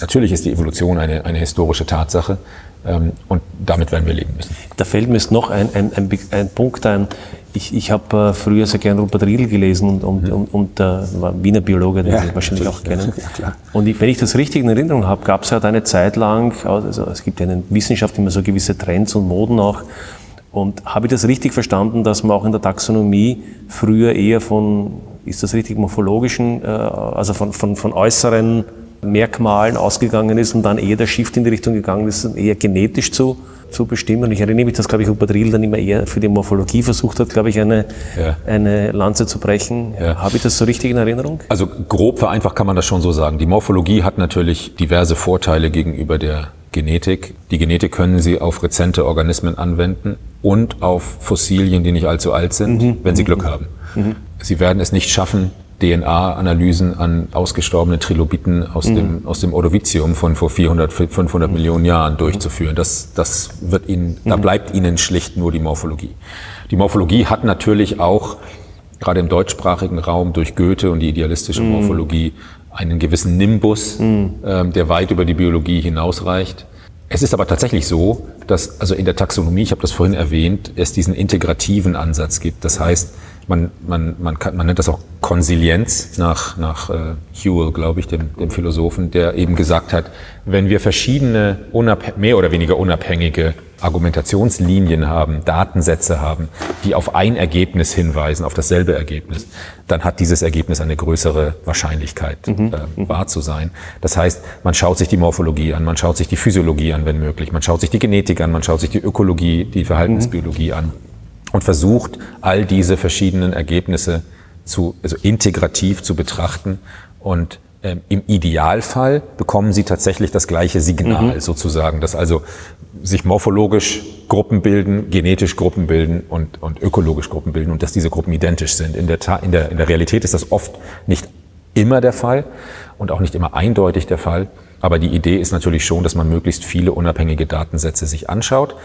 natürlich ist die Evolution eine, eine historische Tatsache ähm, und damit werden wir leben müssen. Da fällt mir jetzt noch ein, ein, ein, ein Punkt ein. Ich, ich habe äh, früher sehr gern Rupert Riedl gelesen und, und, und, und äh, war Wiener Biologe, den Ja, Sie wahrscheinlich auch kennen. Ja. Und ich, wenn ich das richtig in Erinnerung habe, gab es halt eine Zeit lang, also es gibt ja in der Wissenschaft immer so gewisse Trends und Moden auch. Und habe ich das richtig verstanden, dass man auch in der Taxonomie früher eher von, ist das richtig, morphologischen, äh, also von, von, von äußeren Merkmalen ausgegangen ist und dann eher der Shift in die Richtung gegangen ist, eher genetisch zu, zu bestimmen. Und ich erinnere mich, dass, glaube ich, Riedl dann immer eher für die Morphologie versucht hat, glaube ich, eine, Ja. eine Lanze zu brechen. Ja. Habe ich das so richtig in Erinnerung? Also grob vereinfacht kann man das schon so sagen. Die Morphologie hat natürlich diverse Vorteile gegenüber der Genetik. Die Genetik können Sie auf rezente Organismen anwenden und auf Fossilien, die nicht allzu alt sind, wenn Sie Glück haben. Sie werden es nicht schaffen, DNA-Analysen an ausgestorbenen Trilobiten aus, dem, aus dem Ordovizium von vor 400, 500 Millionen Jahren durchzuführen. Das, das wird Ihnen, da bleibt Ihnen schlicht nur die Morphologie. Die Morphologie hat natürlich auch gerade im deutschsprachigen Raum durch Goethe und die idealistische Morphologie einen gewissen Nimbus, ähm, der weit über die Biologie hinausreicht. Es ist aber tatsächlich so, dass also in der Taxonomie, ich habe das vorhin erwähnt, es diesen integrativen Ansatz gibt. Das heißt, man, man, man, kann, man nennt das auch Konsilienz nach, nach äh, Hewell, glaube ich, dem, dem Philosophen, der eben gesagt hat, wenn wir verschiedene mehr oder weniger unabhängige Argumentationslinien haben, Datensätze haben, die auf ein Ergebnis hinweisen, auf dasselbe Ergebnis, dann hat dieses Ergebnis eine größere Wahrscheinlichkeit, äh, wahr zu sein. Das heißt, man schaut sich die Morphologie an, man schaut sich die Physiologie an, wenn möglich, man schaut sich die Genetik an, man schaut sich die Ökologie, die Verhaltensbiologie an und versucht, all diese verschiedenen Ergebnisse zu, also integrativ zu betrachten und ähm, im Idealfall bekommen sie tatsächlich das gleiche Signal sozusagen, dass also sich morphologisch Gruppen bilden, genetisch Gruppen bilden und, und ökologisch Gruppen bilden und dass diese Gruppen identisch sind. In der, Ta in, der, in der Realität ist das oft nicht immer der Fall und auch nicht immer eindeutig der Fall. Aber die Idee ist natürlich schon, dass man möglichst viele unabhängige Datensätze sich anschaut.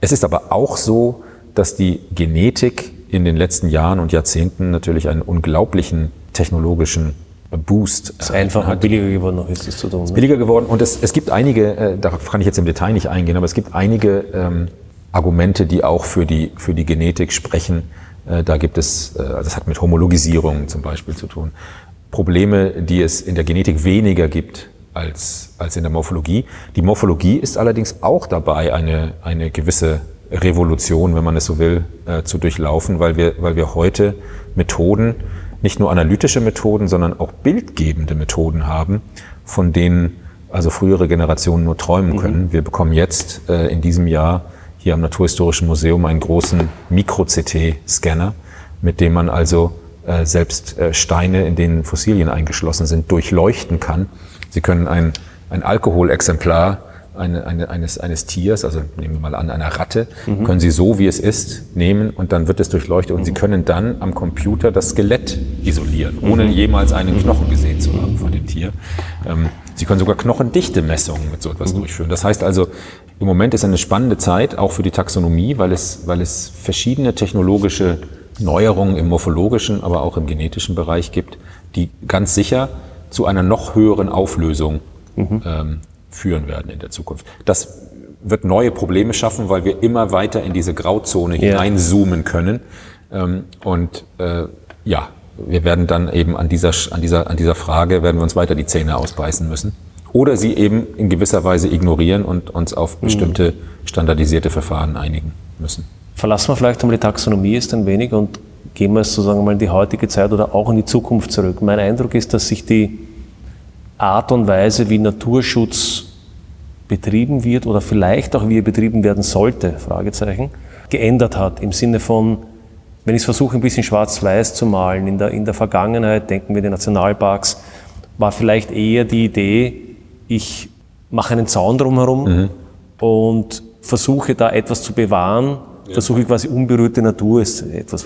Es ist aber auch so, dass die Genetik in den letzten Jahren und Jahrzehnten natürlich einen unglaublichen technologischen Boost Es ist einfacher und billiger geworden, noch ist das zu tun. Ne? billiger geworden. Und es, es gibt einige, äh, darauf kann ich jetzt im Detail nicht eingehen, aber es gibt einige ähm, Argumente, die auch für die, für die Genetik sprechen. Äh, da gibt es, äh, das hat mit Homologisierung zum Beispiel zu tun. Probleme, die es in der Genetik weniger gibt als, als in der Morphologie. Die Morphologie ist allerdings auch dabei, eine, eine gewisse Revolution, wenn man es so will, äh, zu durchlaufen, weil wir, weil wir heute Methoden, nicht nur analytische Methoden, sondern auch bildgebende Methoden haben, von denen also frühere Generationen nur träumen können. Wir bekommen jetzt äh, in diesem Jahr hier am Naturhistorischen Museum einen großen Mikro-CT-Scanner, mit dem man also äh, selbst äh, Steine, in denen Fossilien eingeschlossen sind, durchleuchten kann. Sie können ein, ein Alkoholexemplar eine, eine, eines, eines Tiers, also nehmen wir mal an, einer Ratte, können Sie so, wie es ist, nehmen und dann wird es durchleuchtet und Sie können dann am Computer das Skelett isolieren, ohne jemals einen Knochen gesehen zu haben von dem Tier. Ähm, Sie können sogar Knochendichte-Messungen mit so etwas durchführen. Das heißt also, im Moment ist eine spannende Zeit, auch für die Taxonomie, weil es, weil es verschiedene technologische Neuerungen im morphologischen, aber auch im genetischen Bereich gibt, die ganz sicher zu einer noch höheren Auflösung ähm, führen werden in der Zukunft. Das wird neue Probleme schaffen, weil wir immer weiter in diese Grauzone Ja. hineinzoomen können. Ähm, und äh, ja, wir werden dann eben an dieser, an, dieser, an dieser Frage, werden wir uns weiter die Zähne ausbeißen müssen. Oder sie eben in gewisser Weise ignorieren und uns auf bestimmte standardisierte Verfahren einigen müssen. Verlassen wir vielleicht einmal die Taxonomie jetzt ein wenig und gehen wir sozusagen mal in die heutige Zeit oder auch in die Zukunft zurück. Mein Eindruck ist, dass sich die Art und Weise, wie Naturschutz betrieben wird oder vielleicht auch wie er betrieben werden sollte, Fragezeichen, geändert hat. Im Sinne von, wenn ich es versuche, ein bisschen schwarz-weiß zu malen, in der, in der Vergangenheit, denken wir die Nationalparks, war vielleicht eher die Idee, ich mache einen Zaun drumherum und versuche da etwas zu bewahren, versuche quasi unberührte Natur, ist etwas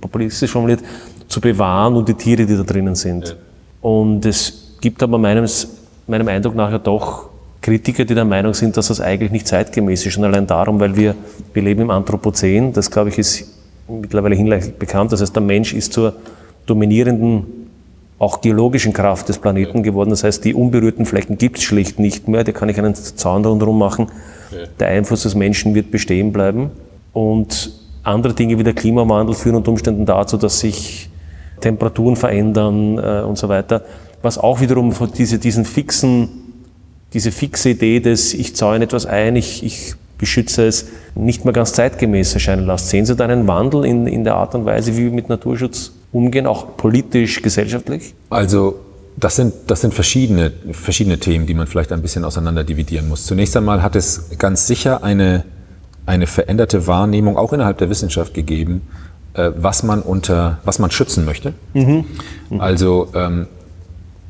populistisch formuliert, zu bewahren und die Tiere, die da drinnen sind. Und es gibt aber meines meinem Eindruck nach ja doch Kritiker, die der Meinung sind, dass das eigentlich nicht zeitgemäß ist. Schon allein darum, weil wir, wir leben im Anthropozän, das glaube ich ist mittlerweile hinlänglich bekannt. Das heißt, der Mensch ist zur dominierenden, auch geologischen Kraft des Planeten geworden. Das heißt, die unberührten Flecken gibt es schlicht nicht mehr. Da kann ich einen Zaun rundherum machen. Der Einfluss des Menschen wird bestehen bleiben. Und andere Dinge wie der Klimawandel führen unter Umständen dazu, dass sich Temperaturen verändern äh, und so weiter. Was auch wiederum diese, diesen fixen diese fixe Idee des, ich zäune etwas ein, ich, ich beschütze es, nicht mehr ganz zeitgemäß erscheinen lässt. Sehen Sie da einen Wandel in, in der Art und Weise, wie wir mit Naturschutz umgehen, auch politisch, gesellschaftlich? Also das sind, das sind verschiedene, verschiedene Themen, die man vielleicht ein bisschen auseinander dividieren muss. Zunächst einmal hat es ganz sicher eine, eine veränderte Wahrnehmung auch innerhalb der Wissenschaft gegeben, äh, was man unter, was man schützen möchte. Mhm. Mhm. Also ähm,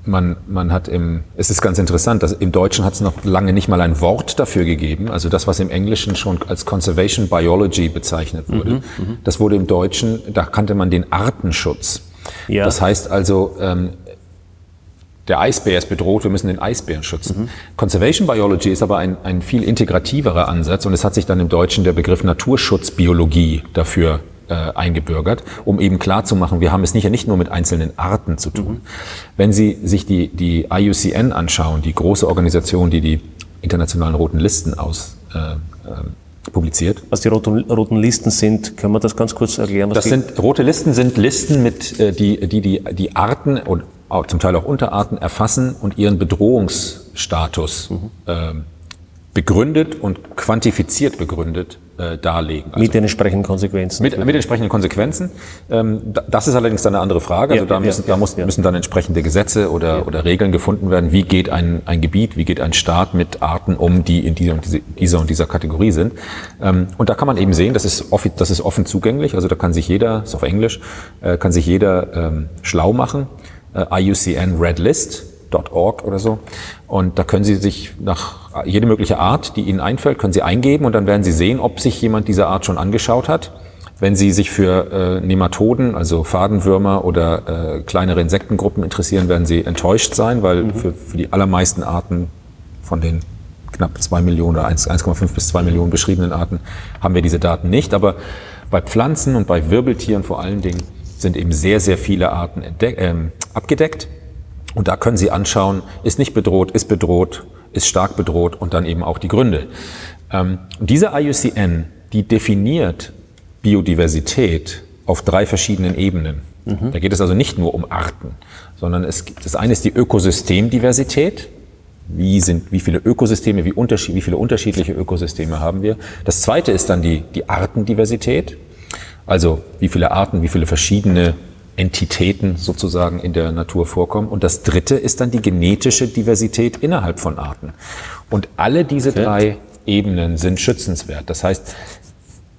man, man hat im, es ist ganz interessant, dass im Deutschen hat es noch lange nicht mal ein Wort dafür gegeben. Also das, was im Englischen schon als Conservation Biology bezeichnet wurde, mhm, mhm. das wurde im Deutschen, da kannte man den Artenschutz. Ja. Das heißt also, ähm, der Eisbär ist bedroht, wir müssen den Eisbären schützen. Mhm. Conservation Biology ist aber ein, ein viel integrativerer Ansatz und es hat sich dann im Deutschen der Begriff Naturschutzbiologie dafür äh, eingebürgert, um eben klarzumachen, wir haben es nicht, nicht nur mit einzelnen Arten zu tun. Mhm. Wenn Sie sich die, die IUCN anschauen, die große Organisation, die die internationalen roten Listen aus äh, äh, publiziert. Was die roten, roten Listen sind, können wir das ganz kurz erklären? das sind, rote Listen sind Listen, mit, äh, die, die, die die Arten und auch, zum Teil auch Unterarten erfassen und ihren Bedrohungsstatus mhm. ähm, begründet und quantifiziert begründet äh, darlegen. Also mit den entsprechenden Konsequenzen. Mit, mit den entsprechenden Konsequenzen. Ähm, das ist allerdings dann eine andere Frage. Also ja, da, müssen, ja, da muss, ja. müssen dann entsprechende Gesetze oder, oder Regeln gefunden werden. Wie geht ein, ein Gebiet, wie geht ein Staat mit Arten um, die in dieser und, diese, dieser, und dieser Kategorie sind. Ähm, und da kann man eben sehen, das ist, offi, das ist offen zugänglich. Also da kann sich jeder, ist auf Englisch, äh, kann sich jeder ähm, schlau machen. Äh, IUCN Red List .org oder so. Und da können Sie sich nach jede mögliche Art, die Ihnen einfällt, können Sie eingeben und dann werden Sie sehen, ob sich jemand dieser Art schon angeschaut hat. Wenn Sie sich für äh, Nematoden, also Fadenwürmer oder äh, kleinere Insektengruppen interessieren, werden Sie enttäuscht sein, weil mhm. für, für die allermeisten Arten von den knapp zwei Millionen oder 1,5 bis zwei Millionen beschriebenen Arten haben wir diese Daten nicht. Aber bei Pflanzen und bei Wirbeltieren vor allen Dingen sind eben sehr, sehr viele Arten äh, abgedeckt. Und da können Sie anschauen, ist nicht bedroht, ist bedroht, ist stark bedroht und dann eben auch die Gründe. Ähm, diese IUCN, die definiert Biodiversität auf drei verschiedenen Ebenen. Mhm. Da geht es also nicht nur um Arten, sondern es gibt, das eine ist die Ökosystemdiversität. Wie sind, wie viele Ökosysteme, wie, unterschied, wie viele unterschiedliche Ökosysteme haben wir? Das zweite ist dann die, die Artendiversität. Also, wie viele Arten, wie viele verschiedene Entitäten sozusagen in der Natur vorkommen. Und das dritte ist dann die genetische Diversität innerhalb von Arten. Und alle diese okay. drei Ebenen sind schützenswert. Das heißt,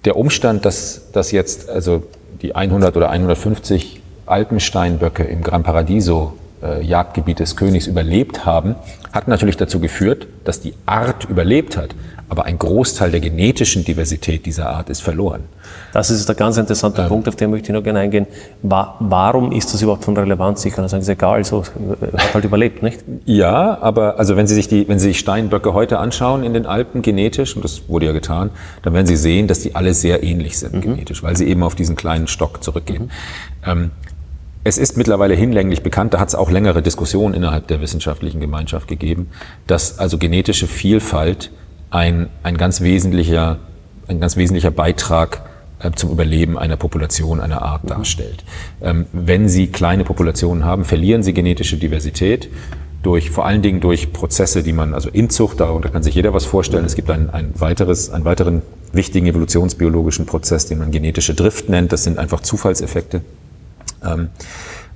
der Umstand, dass, dass jetzt also die 100 oder 150 Alpensteinböcke im Gran Paradiso äh, Jagdgebiet des Königs überlebt haben, hat natürlich dazu geführt, dass die Art überlebt hat aber ein Großteil der genetischen Diversität dieser Art ist verloren. Das ist der ganz interessante ähm, Punkt, auf den möchte ich noch gerne eingehen. warum ist das überhaupt von Relevanz? Ich kann sagen, es ist egal, so äh, hat halt überlebt, nicht? Ja, aber also wenn Sie sich die, wenn Sie sich Steinböcke heute anschauen in den Alpen genetisch, und das wurde ja getan, dann werden Sie sehen, dass die alle sehr ähnlich sind mhm. genetisch, weil sie eben auf diesen kleinen Stock zurückgehen. Mhm. Ähm, es ist mittlerweile hinlänglich bekannt, da hat es auch längere Diskussionen innerhalb der wissenschaftlichen Gemeinschaft gegeben, dass also genetische Vielfalt ein, ein, ganz, wesentlicher, ein ganz wesentlicher Beitrag äh, zum Überleben einer Population, einer Art darstellt. Ähm, wenn Sie kleine Populationen haben, verlieren Sie genetische Diversität durch, vor allen Dingen durch Prozesse, die man, also Inzucht, darunter kann sich jeder was vorstellen. Es gibt ein, ein weiteres, einen weiteren wichtigen evolutionsbiologischen Prozess, den man genetische Drift nennt. Das sind einfach Zufallseffekte. Ähm,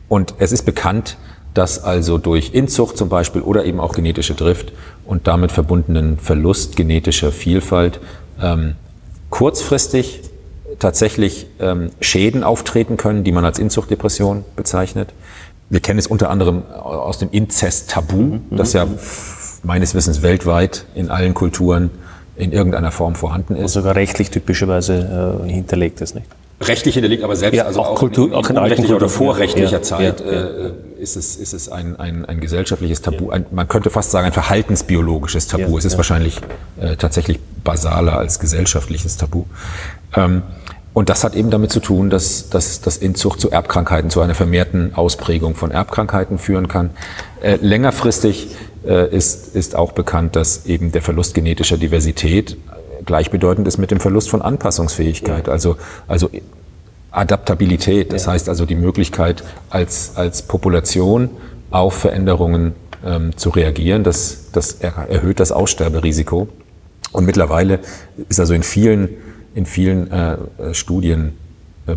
und es ist bekannt, dass also durch Inzucht zum Beispiel oder eben auch genetische Drift und damit verbundenen Verlust genetischer Vielfalt ähm, kurzfristig tatsächlich ähm, Schäden auftreten können, die man als Inzuchtdepression bezeichnet. Wir kennen es unter anderem aus dem Inzest-Tabu, mhm. das ja meines Wissens weltweit in allen Kulturen in irgendeiner Form vorhanden ist. Und sogar rechtlich typischerweise äh, hinterlegt ist, nicht? Rechtlich hinterlegt, aber selbst ja, also auch, Kultur, in, in, auch in rechtlicher oder vorrechtlicher ja, Zeit ja, ja. Äh, ist es, ist es ein, ein, ein gesellschaftliches Tabu, ein, man könnte fast sagen ein verhaltensbiologisches Tabu. Ja, es ist ja. wahrscheinlich äh, tatsächlich basaler als gesellschaftliches Tabu. Ähm, und das hat eben damit zu tun, dass, dass, dass Inzucht zu Erbkrankheiten, zu einer vermehrten Ausprägung von Erbkrankheiten führen kann. Äh, längerfristig äh, ist, ist auch bekannt, dass eben der Verlust genetischer Diversität gleichbedeutend ist mit dem Verlust von Anpassungsfähigkeit. Also, also Adaptabilität, das heißt also die Möglichkeit als, als Population auf Veränderungen ähm, zu reagieren, das, das er, erhöht das Aussterberisiko. Und mittlerweile ist also in vielen, in vielen äh, Studien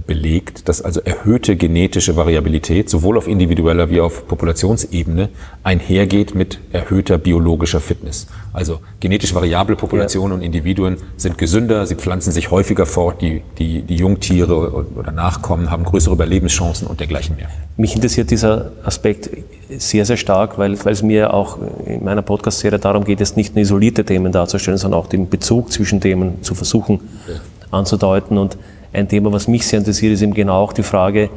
belegt, dass also erhöhte genetische Variabilität sowohl auf individueller wie auf Populationsebene einhergeht mit erhöhter biologischer Fitness. Also genetisch variable Populationen und Individuen sind gesünder, sie pflanzen sich häufiger fort, die, die, die Jungtiere oder Nachkommen haben größere Überlebenschancen und dergleichen mehr. Mich interessiert dieser Aspekt sehr, sehr stark, weil, weil es mir auch in meiner Podcast-Serie darum geht, es nicht nur isolierte Themen darzustellen, sondern auch den Bezug zwischen Themen zu versuchen anzudeuten. Und ein Thema, was mich sehr interessiert, ist eben genau auch die Frage,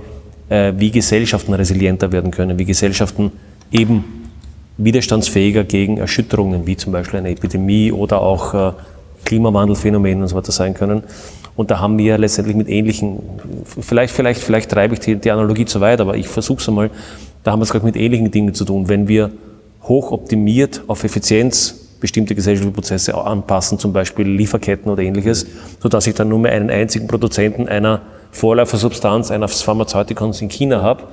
äh, wie Gesellschaften resilienter werden können, wie Gesellschaften eben widerstandsfähiger gegen Erschütterungen, wie zum Beispiel eine Epidemie oder auch äh, Klimawandelphänomene und so weiter sein können. Und da haben wir letztendlich mit ähnlichen, vielleicht, vielleicht, vielleicht treibe ich die, die Analogie zu weit, aber ich versuche es einmal, da haben wir es gerade mit ähnlichen Dingen zu tun. Wenn wir hochoptimiert auf Effizienz bestimmte gesellschaftliche Prozesse anpassen, zum Beispiel Lieferketten oder ähnliches, sodass ich dann nur mehr einen einzigen Produzenten einer Vorläufersubstanz eines Pharmazeutikons in China habe,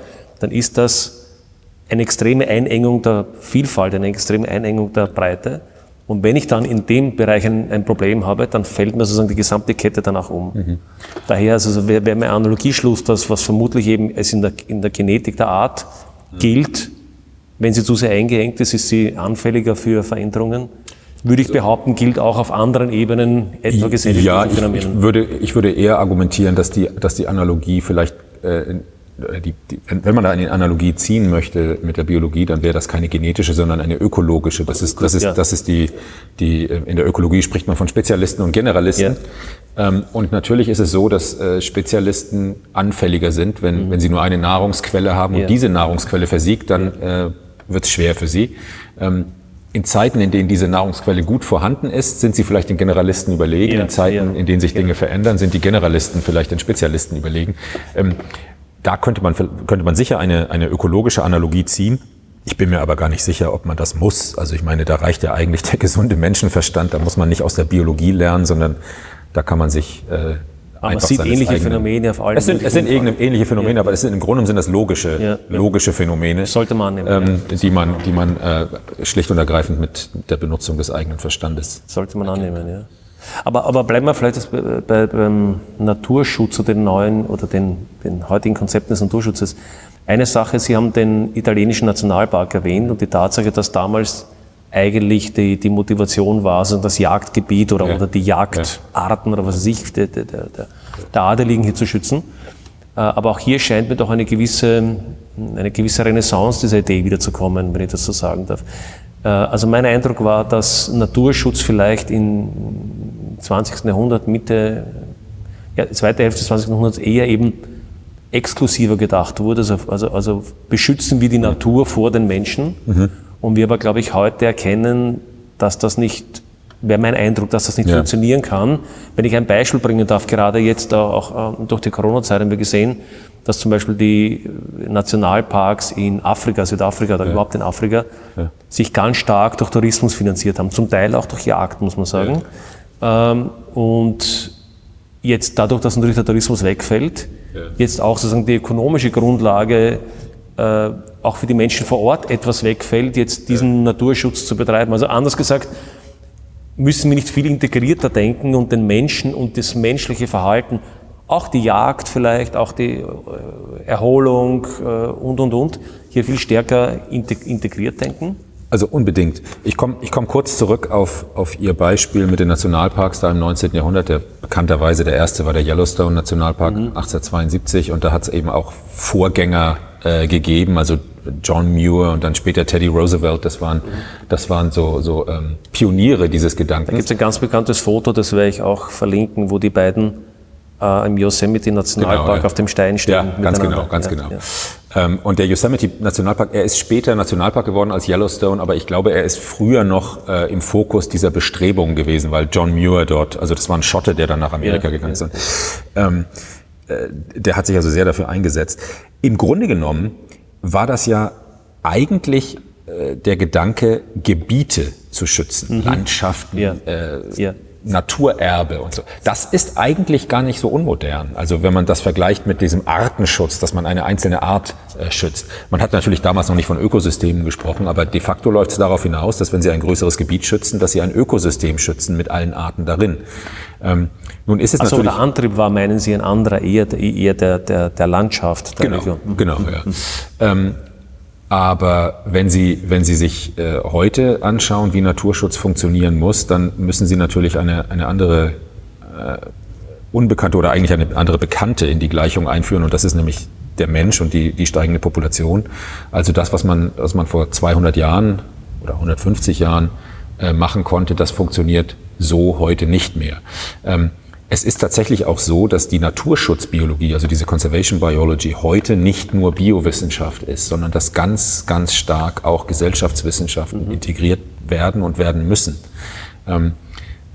dann ist das eine extreme Einengung der Vielfalt, eine extreme Einengung der Breite. Und wenn ich dann in dem Bereich ein, ein Problem habe, dann fällt mir sozusagen die gesamte Kette danach um. Mhm. Daher also wäre wär mein Analogieschluss, das, was vermutlich eben es in der, in der Genetik der Art gilt, wenn sie zu sehr eingeengt ist, ist sie anfälliger für Veränderungen. Würde ich behaupten, gilt auch auf anderen Ebenen etwa gesellschaftlichen Ja, ich, Phänomenen. ich, würde, ich würde eher argumentieren, dass die, dass die Analogie vielleicht, äh, die, die, wenn man da eine Analogie ziehen möchte mit der Biologie, dann wäre das keine genetische, sondern eine ökologische. Das ist, das ist, Ja. das ist die, die, äh, in der Ökologie spricht man von Spezialisten und Generalisten. Ähm, und natürlich ist es so, dass äh, Spezialisten anfälliger sind, wenn, wenn sie nur eine Nahrungsquelle haben und Mhm. Ja. diese Nahrungsquelle versiegt, dann äh, wird es schwer für sie. Ähm, in Zeiten, in denen diese Nahrungsquelle gut vorhanden ist, sind sie vielleicht den Generalisten überlegen. Ja, in Zeiten, ja. in denen sich Dinge verändern, sind die Generalisten vielleicht den Spezialisten überlegen. Ähm, da könnte man, könnte man sicher eine, eine ökologische Analogie ziehen. Ich bin mir aber gar nicht sicher, ob man das muss. Also ich meine, da reicht ja eigentlich der gesunde Menschenverstand. Da muss man nicht aus der Biologie lernen, sondern da kann man sich äh, Aber sieht seines ähnliche eigenen- Phänomene auf allen Es sind, es sind ähnliche, Phänomene, aber es sind im Grunde sind das logische, Ja, ja. logische Phänomene Sollte man annehmen, ähm, die man, die man äh, schlicht und ergreifend mit der Benutzung des eigenen Verstandes. Sollte man annehmen, ja. Aber, aber bleiben wir vielleicht bei, bei, beim Naturschutz oder den neuen oder den, den heutigen Konzepten des Naturschutzes. Eine Sache, Sie haben den italienischen Nationalpark erwähnt und die Tatsache, dass damals eigentlich die, die Motivation war, also das Jagdgebiet oder, Ja. oder die Jagdarten oder was weiß ich, der, der, der, der Adeligen hier zu schützen. Äh, Aber auch hier scheint mir doch eine gewisse, eine gewisse Renaissance dieser Idee wiederzukommen, wenn ich das so sagen darf. Äh, Also mein Eindruck war, dass Naturschutz vielleicht im 20. Jahrhundert, Mitte, ja, zweite Hälfte des 20. Jahrhunderts eher eben exklusiver gedacht wurde, also, also, also beschützen wir die Natur vor den Menschen. Und wir aber, glaube ich, heute erkennen, dass das nicht, wäre mein Eindruck, dass das nicht Ja. funktionieren kann. Wenn ich ein Beispiel bringen darf, gerade jetzt auch äh, durch die Corona-Zeit haben wir gesehen, dass zum Beispiel die Nationalparks in Afrika, Südafrika oder überhaupt in Afrika, sich ganz stark durch Tourismus finanziert haben, zum Teil auch durch Jagd, muss man sagen. Ähm, und jetzt dadurch, dass natürlich der Tourismus wegfällt, jetzt auch sozusagen die ökonomische Grundlage äh, auch für die Menschen vor Ort etwas wegfällt, jetzt diesen Naturschutz zu betreiben. Also anders gesagt, müssen wir nicht viel integrierter denken und den Menschen und das menschliche Verhalten, auch die Jagd vielleicht, auch die äh, Erholung äh, und, und, und, hier viel stärker integ- integriert denken? Also unbedingt. Ich komme ich komm kurz zurück auf, auf Ihr Beispiel mit den Nationalparks da im 19. Jahrhundert. Der bekannterweise der erste war der Yellowstone Nationalpark 1872 und da hat es eben auch Vorgänger äh, gegeben, also John Muir und dann später Teddy Roosevelt. Das waren, das waren so, so ähm, Pioniere dieses Da gibt Gedankens. es ein ganz bekanntes Foto, das werde ich auch verlinken, wo die beiden äh, im Yosemite Nationalpark Genau, ja. auf dem Stein stehen. Ja, ganz genau, ganz Ja, genau. ja. Ähm, und der Yosemite Nationalpark, er ist später Nationalpark geworden als Yellowstone, aber ich glaube, er ist früher noch äh, im Fokus dieser Bestrebungen gewesen, weil John Muir dort, also das war ein Schotte, der dann nach Amerika gegangen ist. Ähm, äh, der hat sich also sehr dafür eingesetzt. Im Grunde genommen war das ja eigentlich äh, der Gedanke, Gebiete zu schützen, Landschaften, Mhm. Ja. Äh, Ja. Naturerbe und so. Das ist eigentlich gar nicht so unmodern. Also wenn man das vergleicht mit diesem Artenschutz, dass man eine einzelne Art äh, schützt. Man hat natürlich damals noch nicht von Ökosystemen gesprochen, aber de facto läuft es darauf hinaus, dass wenn Sie ein größeres Gebiet schützen, dass Sie ein Ökosystem schützen mit allen Arten darin. Ähm, nun ist es Also natürlich der Antrieb war, meinen Sie, ein anderer, eher, eher der, der, der Landschaft der genau, Region. genau, ja. Ähm, aber wenn Sie, wenn Sie sich äh, heute anschauen, wie Naturschutz funktionieren muss, dann müssen Sie natürlich eine, eine andere äh, unbekannte oder eigentlich eine andere Bekannte in die Gleichung einführen und das ist nämlich der Mensch und die, die steigende Population. Also das, was man, was man vor 200 Jahren oder 150 Jahren äh, machen konnte, das funktioniert so heute nicht mehr. Ähm, es ist tatsächlich auch so, dass die Naturschutzbiologie, also diese Conservation Biology, heute nicht nur Biowissenschaft ist, sondern dass ganz, ganz stark auch Gesellschaftswissenschaften integriert werden und werden müssen. Ähm,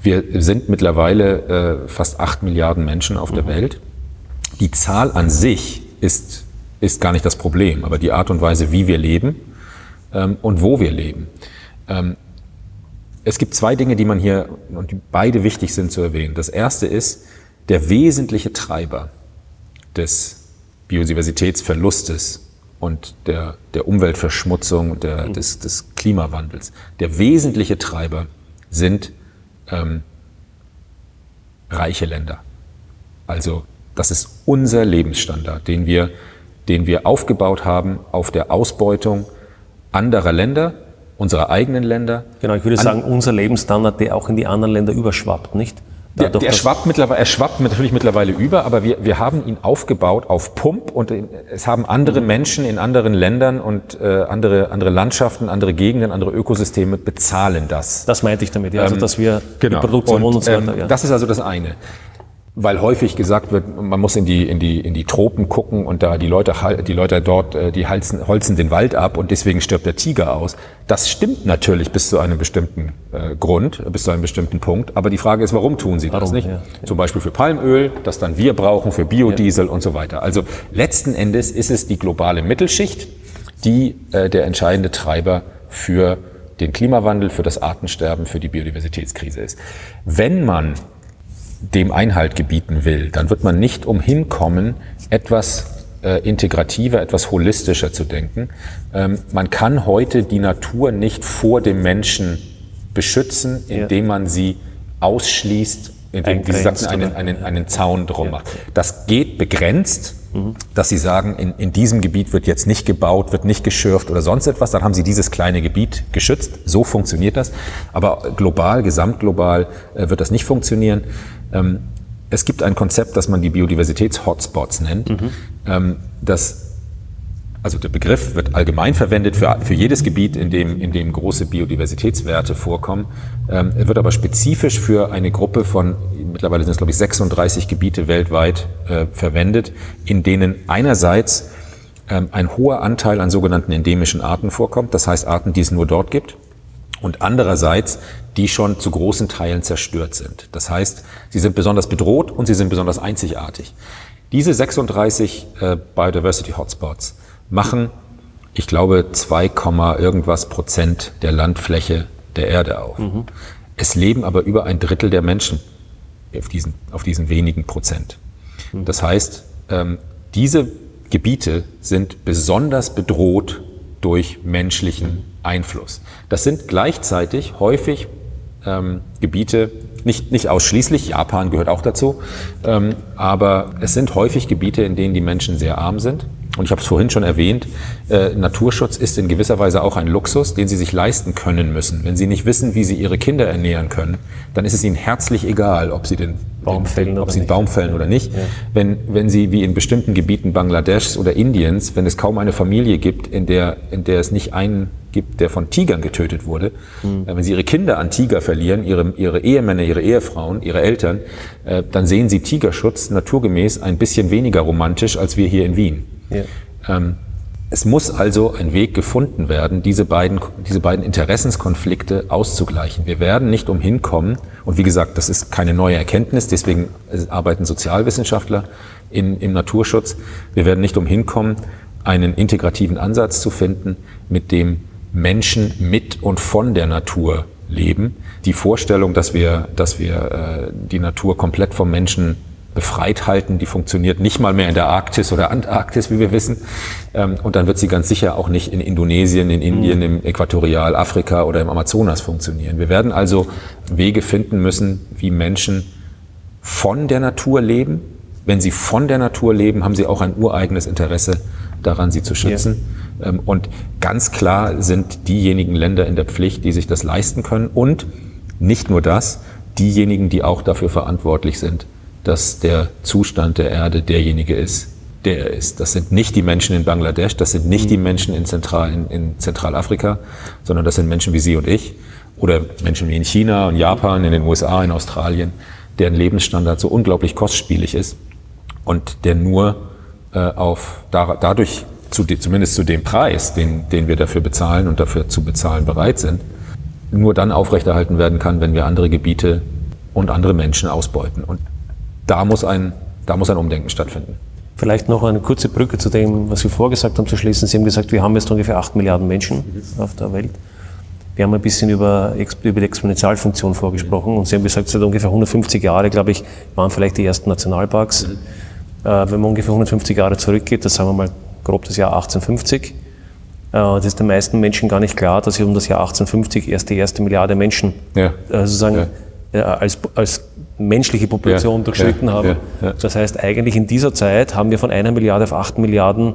wir sind mittlerweile äh, fast acht Milliarden Menschen auf der Welt. Die Zahl an sich ist, ist gar nicht das Problem, aber die Art und Weise, wie wir leben ähm, und wo wir leben. Ähm, es gibt zwei Dinge, die man hier, und die beide wichtig sind zu erwähnen. Das erste ist, der wesentliche Treiber des Biodiversitätsverlustes und der, der Umweltverschmutzung und der, des, des Klimawandels, der wesentliche Treiber sind ähm, reiche Länder. Also das ist unser Lebensstandard, den wir, den wir aufgebaut haben auf der Ausbeutung anderer Länder, unserer eigenen Länder. Genau, ich würde sagen, unser Lebensstandard, der auch in die anderen Länder überschwappt, nicht? Der, der schwappt mittlerweile, er schwappt natürlich mittlerweile über, aber wir, wir haben ihn aufgebaut auf Pump und es haben andere Menschen in anderen Ländern und äh, andere, andere Landschaften, andere Gegenden, andere Ökosysteme bezahlen das. das meinte ich damit, ja, also dass wir Genau. die Produktion und, und, so weiter. ähm, ja. Das ist also das eine. Weil häufig gesagt wird, man muss in die, in die, in die Tropen gucken und da die Leute, die Leute dort, äh, die holzen, holzen den Wald ab und deswegen stirbt der Tiger aus. Das stimmt natürlich bis zu einem bestimmten äh, Grund, bis zu einem bestimmten Punkt. Aber die Frage ist, warum tun sie das Warum, nicht? ja, Zum Beispiel für Palmöl, das dann wir brauchen, für Biodiesel und so weiter. Also letzten Endes ist es die globale Mittelschicht, die äh, der entscheidende Treiber für den Klimawandel, für das Artensterben, für die Biodiversitätskrise ist. Wenn man dem Einhalt gebieten will, dann wird man nicht umhin kommen, etwas äh, integrativer, etwas holistischer zu denken. Ähm, man kann heute die Natur nicht vor dem Menschen beschützen, indem man sie ausschließt, indem Sie sagten, einen, einen, einen Zaun drum macht. Das geht begrenzt, dass Sie sagen, in, in diesem Gebiet wird jetzt nicht gebaut, wird nicht geschürft oder sonst etwas, dann haben Sie dieses kleine Gebiet geschützt. So funktioniert das. Aber global, gesamtglobal äh, wird das nicht funktionieren. Ähm, es gibt ein Konzept, das man die Biodiversitäts-Hotspots nennt. Ähm, das also der Begriff wird allgemein verwendet für, für jedes Gebiet, in dem, in dem große Biodiversitätswerte vorkommen. Ähm, er wird aber spezifisch für eine Gruppe von, mittlerweile sind es glaube ich 36 Gebiete weltweit äh, verwendet, in denen einerseits ähm, ein hoher Anteil an sogenannten endemischen Arten vorkommt, das heißt Arten, die es nur dort gibt, und andererseits, die schon zu großen Teilen zerstört sind. Das heißt, sie sind besonders bedroht und sie sind besonders einzigartig. Diese 36 äh, Biodiversity Hotspots machen, ich glaube, 2, irgendwas Prozent der Landfläche der Erde auf. Es leben aber über ein Drittel der Menschen auf diesen, auf diesen wenigen Prozent. Das heißt, ähm, diese Gebiete sind besonders bedroht durch menschlichen Einfluss. Das sind gleichzeitig häufig ähm, Gebiete, nicht, nicht ausschließlich, Japan gehört auch dazu, ähm, aber es sind häufig Gebiete, in denen die Menschen sehr arm sind. Und ich habe es vorhin schon erwähnt, äh, Naturschutz ist in gewisser Weise auch ein Luxus, den sie sich leisten können müssen. Wenn sie nicht wissen, wie sie ihre Kinder ernähren können, dann ist es ihnen herzlich egal, ob sie den Baumfällen ob sie einen nicht. Baum fällen oder nicht. Ja. Wenn, wenn sie wie in bestimmten Gebieten Bangladeschs oder Indiens, wenn es kaum eine Familie gibt, in der, in der es nicht einen gibt, der von Tigern getötet wurde, Hm. äh, wenn sie ihre Kinder an Tiger verlieren, ihre, ihre Ehemänner, ihre Ehefrauen, ihre Eltern, äh, dann sehen sie Tigerschutz naturgemäß ein bisschen weniger romantisch als wir hier in Wien. Ja. Ähm, es muss also ein Weg gefunden werden, diese beiden, diese beiden Interessenskonflikte auszugleichen. Wir werden nicht umhin kommen, und wie gesagt, das ist keine neue Erkenntnis, deswegen arbeiten Sozialwissenschaftler in, im Naturschutz. Wir werden nicht umhin kommen, einen integrativen Ansatz zu finden, mit dem Menschen mit und von der Natur leben. Die Vorstellung, dass wir, dass wir äh, die Natur komplett vom Menschen befreit halten, die funktioniert nicht mal mehr in der Arktis oder Antarktis, wie wir wissen. Ähm, und dann wird sie ganz sicher auch nicht in Indonesien, in Indien, im Äquatorialafrika oder im Amazonas funktionieren. Wir werden also Wege finden müssen, wie Menschen von der Natur leben. Wenn sie von der Natur leben, haben sie auch ein ureigenes Interesse daran, sie zu schützen. Ähm, Und ganz klar sind diejenigen Länder in der Pflicht, die sich das leisten können. Und nicht nur das, diejenigen, die auch dafür verantwortlich sind, dass der Zustand der Erde derjenige ist, der er ist. Das sind nicht die Menschen in Bangladesch, das sind nicht die Menschen in, Zentral, in, in Zentralafrika, sondern das sind Menschen wie Sie und ich oder Menschen wie in China und Japan, in den USA, in Australien, deren Lebensstandard so unglaublich kostspielig ist und der nur äh, auf da, dadurch zu, de- zumindest zu dem Preis, den, den wir dafür bezahlen und dafür zu bezahlen bereit sind, nur dann aufrechterhalten werden kann, wenn wir andere Gebiete und andere Menschen ausbeuten. Und da muss ein, da muss ein Umdenken stattfinden. Vielleicht noch eine kurze Brücke zu dem, was wir vorgesagt haben, zu schließen. Sie haben gesagt, wir haben jetzt ungefähr 8 Milliarden Menschen auf der Welt. Wir haben ein bisschen über, über die Exponentialfunktion vorgesprochen und Sie haben gesagt, seit ungefähr 150 Jahren, glaube ich, waren vielleicht die ersten Nationalparks. Äh, wenn man ungefähr 150 Jahre zurückgeht, das sagen wir mal grob das Jahr 1850, äh, das ist den meisten Menschen gar nicht klar, dass sie um das Jahr 1850 erst die erste Milliarde Menschen Ja. äh, sozusagen äh, als, als menschliche Population Ja, durchschritten ja, haben. ja, ja. Das heißt, eigentlich in dieser Zeit haben wir von einer Milliarde auf acht Milliarden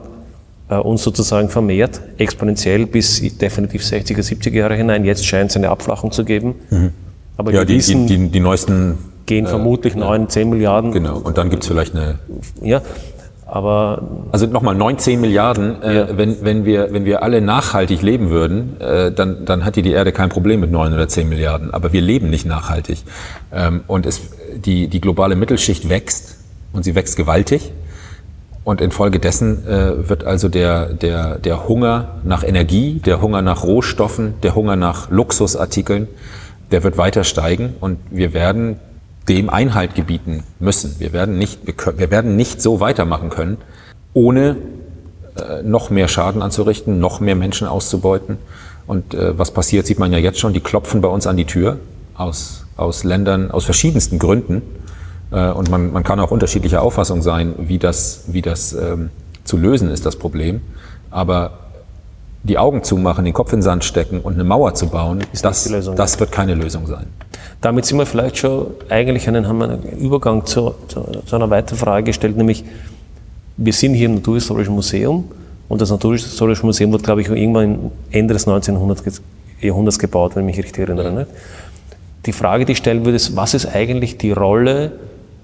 äh, uns sozusagen vermehrt, exponentiell bis definitiv 60er, 70er Jahre hinein. Jetzt scheint es eine Abflachung zu geben. Aber Mhm. Ja, wir die, die, die, die neuesten, gehen vermutlich neun, zehn Milliarden. genau. Und dann gibt's vielleicht eine, Ja, aber also nochmal 19 Milliarden, äh, wenn, wenn, wir, wenn wir alle nachhaltig leben würden, äh, dann, dann hat die, die Erde kein Problem mit 9 oder 10 Milliarden. Aber wir leben nicht nachhaltig. Ähm, und es, die, die globale Mittelschicht wächst und sie wächst gewaltig. Und infolgedessen äh, wird also der, der, der Hunger nach Energie, der Hunger nach Rohstoffen, der Hunger nach Luxusartikeln, der wird weiter steigen und wir werden dem Einhalt gebieten müssen. Wir werden nicht, wir, können, wir werden nicht so weitermachen können, ohne äh, noch mehr Schaden anzurichten, noch mehr Menschen auszubeuten. Und äh, was passiert, sieht man ja jetzt schon. Die klopfen bei uns an die Tür aus, aus Ländern, aus verschiedensten Gründen. Äh, und man, man kann auch unterschiedlicher Auffassung sein, wie das, wie das ähm, zu lösen ist, das Problem. Aber die Augen zumachen, den Kopf in den Sand stecken und eine Mauer zu bauen, das, die Lösung. das wird keine Lösung sein. Damit sind wir vielleicht schon eigentlich einen, haben wir einen Übergang zu, zu, zu einer weiteren Frage gestellt, nämlich wir sind hier im Naturhistorischen Museum und das Naturhistorische Museum wurde, glaube ich, irgendwann Ende des 19. Jahrhunderts- Jahrhunderts gebaut, wenn ich mich richtig erinnere. Nicht? Die Frage, die ich stellen würde, ist, was ist eigentlich die Rolle,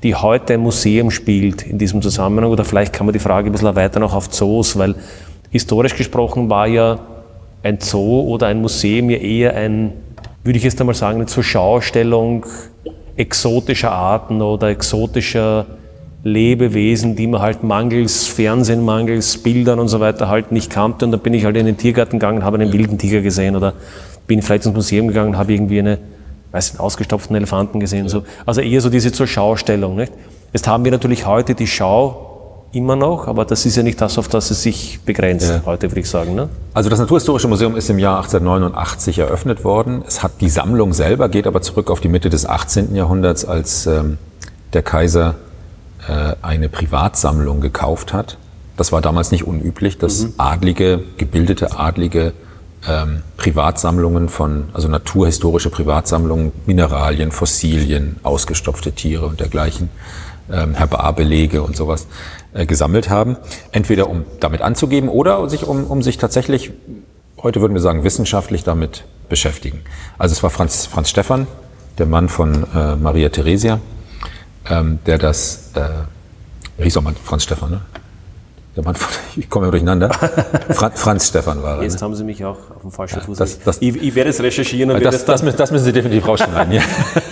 die heute ein Museum spielt in diesem Zusammenhang? Oder vielleicht kann man die Frage ein bisschen erweitern auch auf Zoos, weil historisch gesprochen war ja ein Zoo oder ein Museum ja eher ein, würde ich jetzt einmal sagen, eine Zurschaustellung exotischer Arten oder exotischer Lebewesen, die man halt mangels Fernsehen, mangels Bildern und so weiter halt nicht kannte. Und dann bin ich halt in den Tiergarten gegangen, habe einen wilden Tiger gesehen oder bin vielleicht ins Museum gegangen, habe irgendwie eine, weiß nicht, ausgestopften Elefanten gesehen. So. Also eher so diese Zurschaustellung. Nicht? Jetzt haben wir natürlich heute die Schau immer noch, aber das ist ja nicht das, auf das es sich begrenzt, Ja. heute würde ich sagen. Ne? Also das Naturhistorische Museum ist im Jahr 1889 eröffnet worden. Es hat die Sammlung selber, geht aber zurück auf die Mitte des 18. Jahrhunderts, als ähm, der Kaiser äh, eine Privatsammlung gekauft hat. Das war damals nicht unüblich, dass adlige, gebildete Adlige ähm, Privatsammlungen von, also naturhistorische Privatsammlungen, Mineralien, Fossilien, ausgestopfte Tiere und dergleichen, ähm, Herbarbelege und sowas äh, gesammelt haben. Entweder um damit anzugeben oder sich, um, um sich tatsächlich, heute würden wir sagen, wissenschaftlich damit beschäftigen. Also es war Franz, Franz Stephan, der Mann von äh, Maria Theresia, ähm, der das, äh, wie hieß auch mal Franz Stefan, ne? Der Mann von, [laughs] ich komme ja durcheinander. Franz, Franz Stefan war er. Jetzt Ne? haben Sie mich auch auf dem falschen Fuß. das- das- ich, ich werde es recherchieren und werde Das, es das, das müssen Sie definitiv rausschneiden. Ja.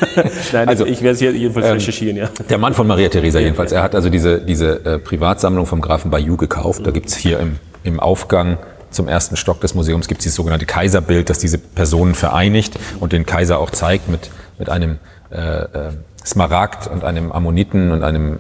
[laughs] Nein, also, ich werde es hier jedenfalls ähm, recherchieren, ja. Der Mann von Maria Theresa jedenfalls. Er hat also diese, diese äh, Privatsammlung vom Grafen Bayou gekauft. Da gibt's hier im, im Aufgang zum ersten Stock des Museums gibt's dieses sogenannte Kaiserbild, das diese Personen vereinigt und den Kaiser auch zeigt mit, mit einem äh, äh, Smaragd und einem Ammoniten und einem äh,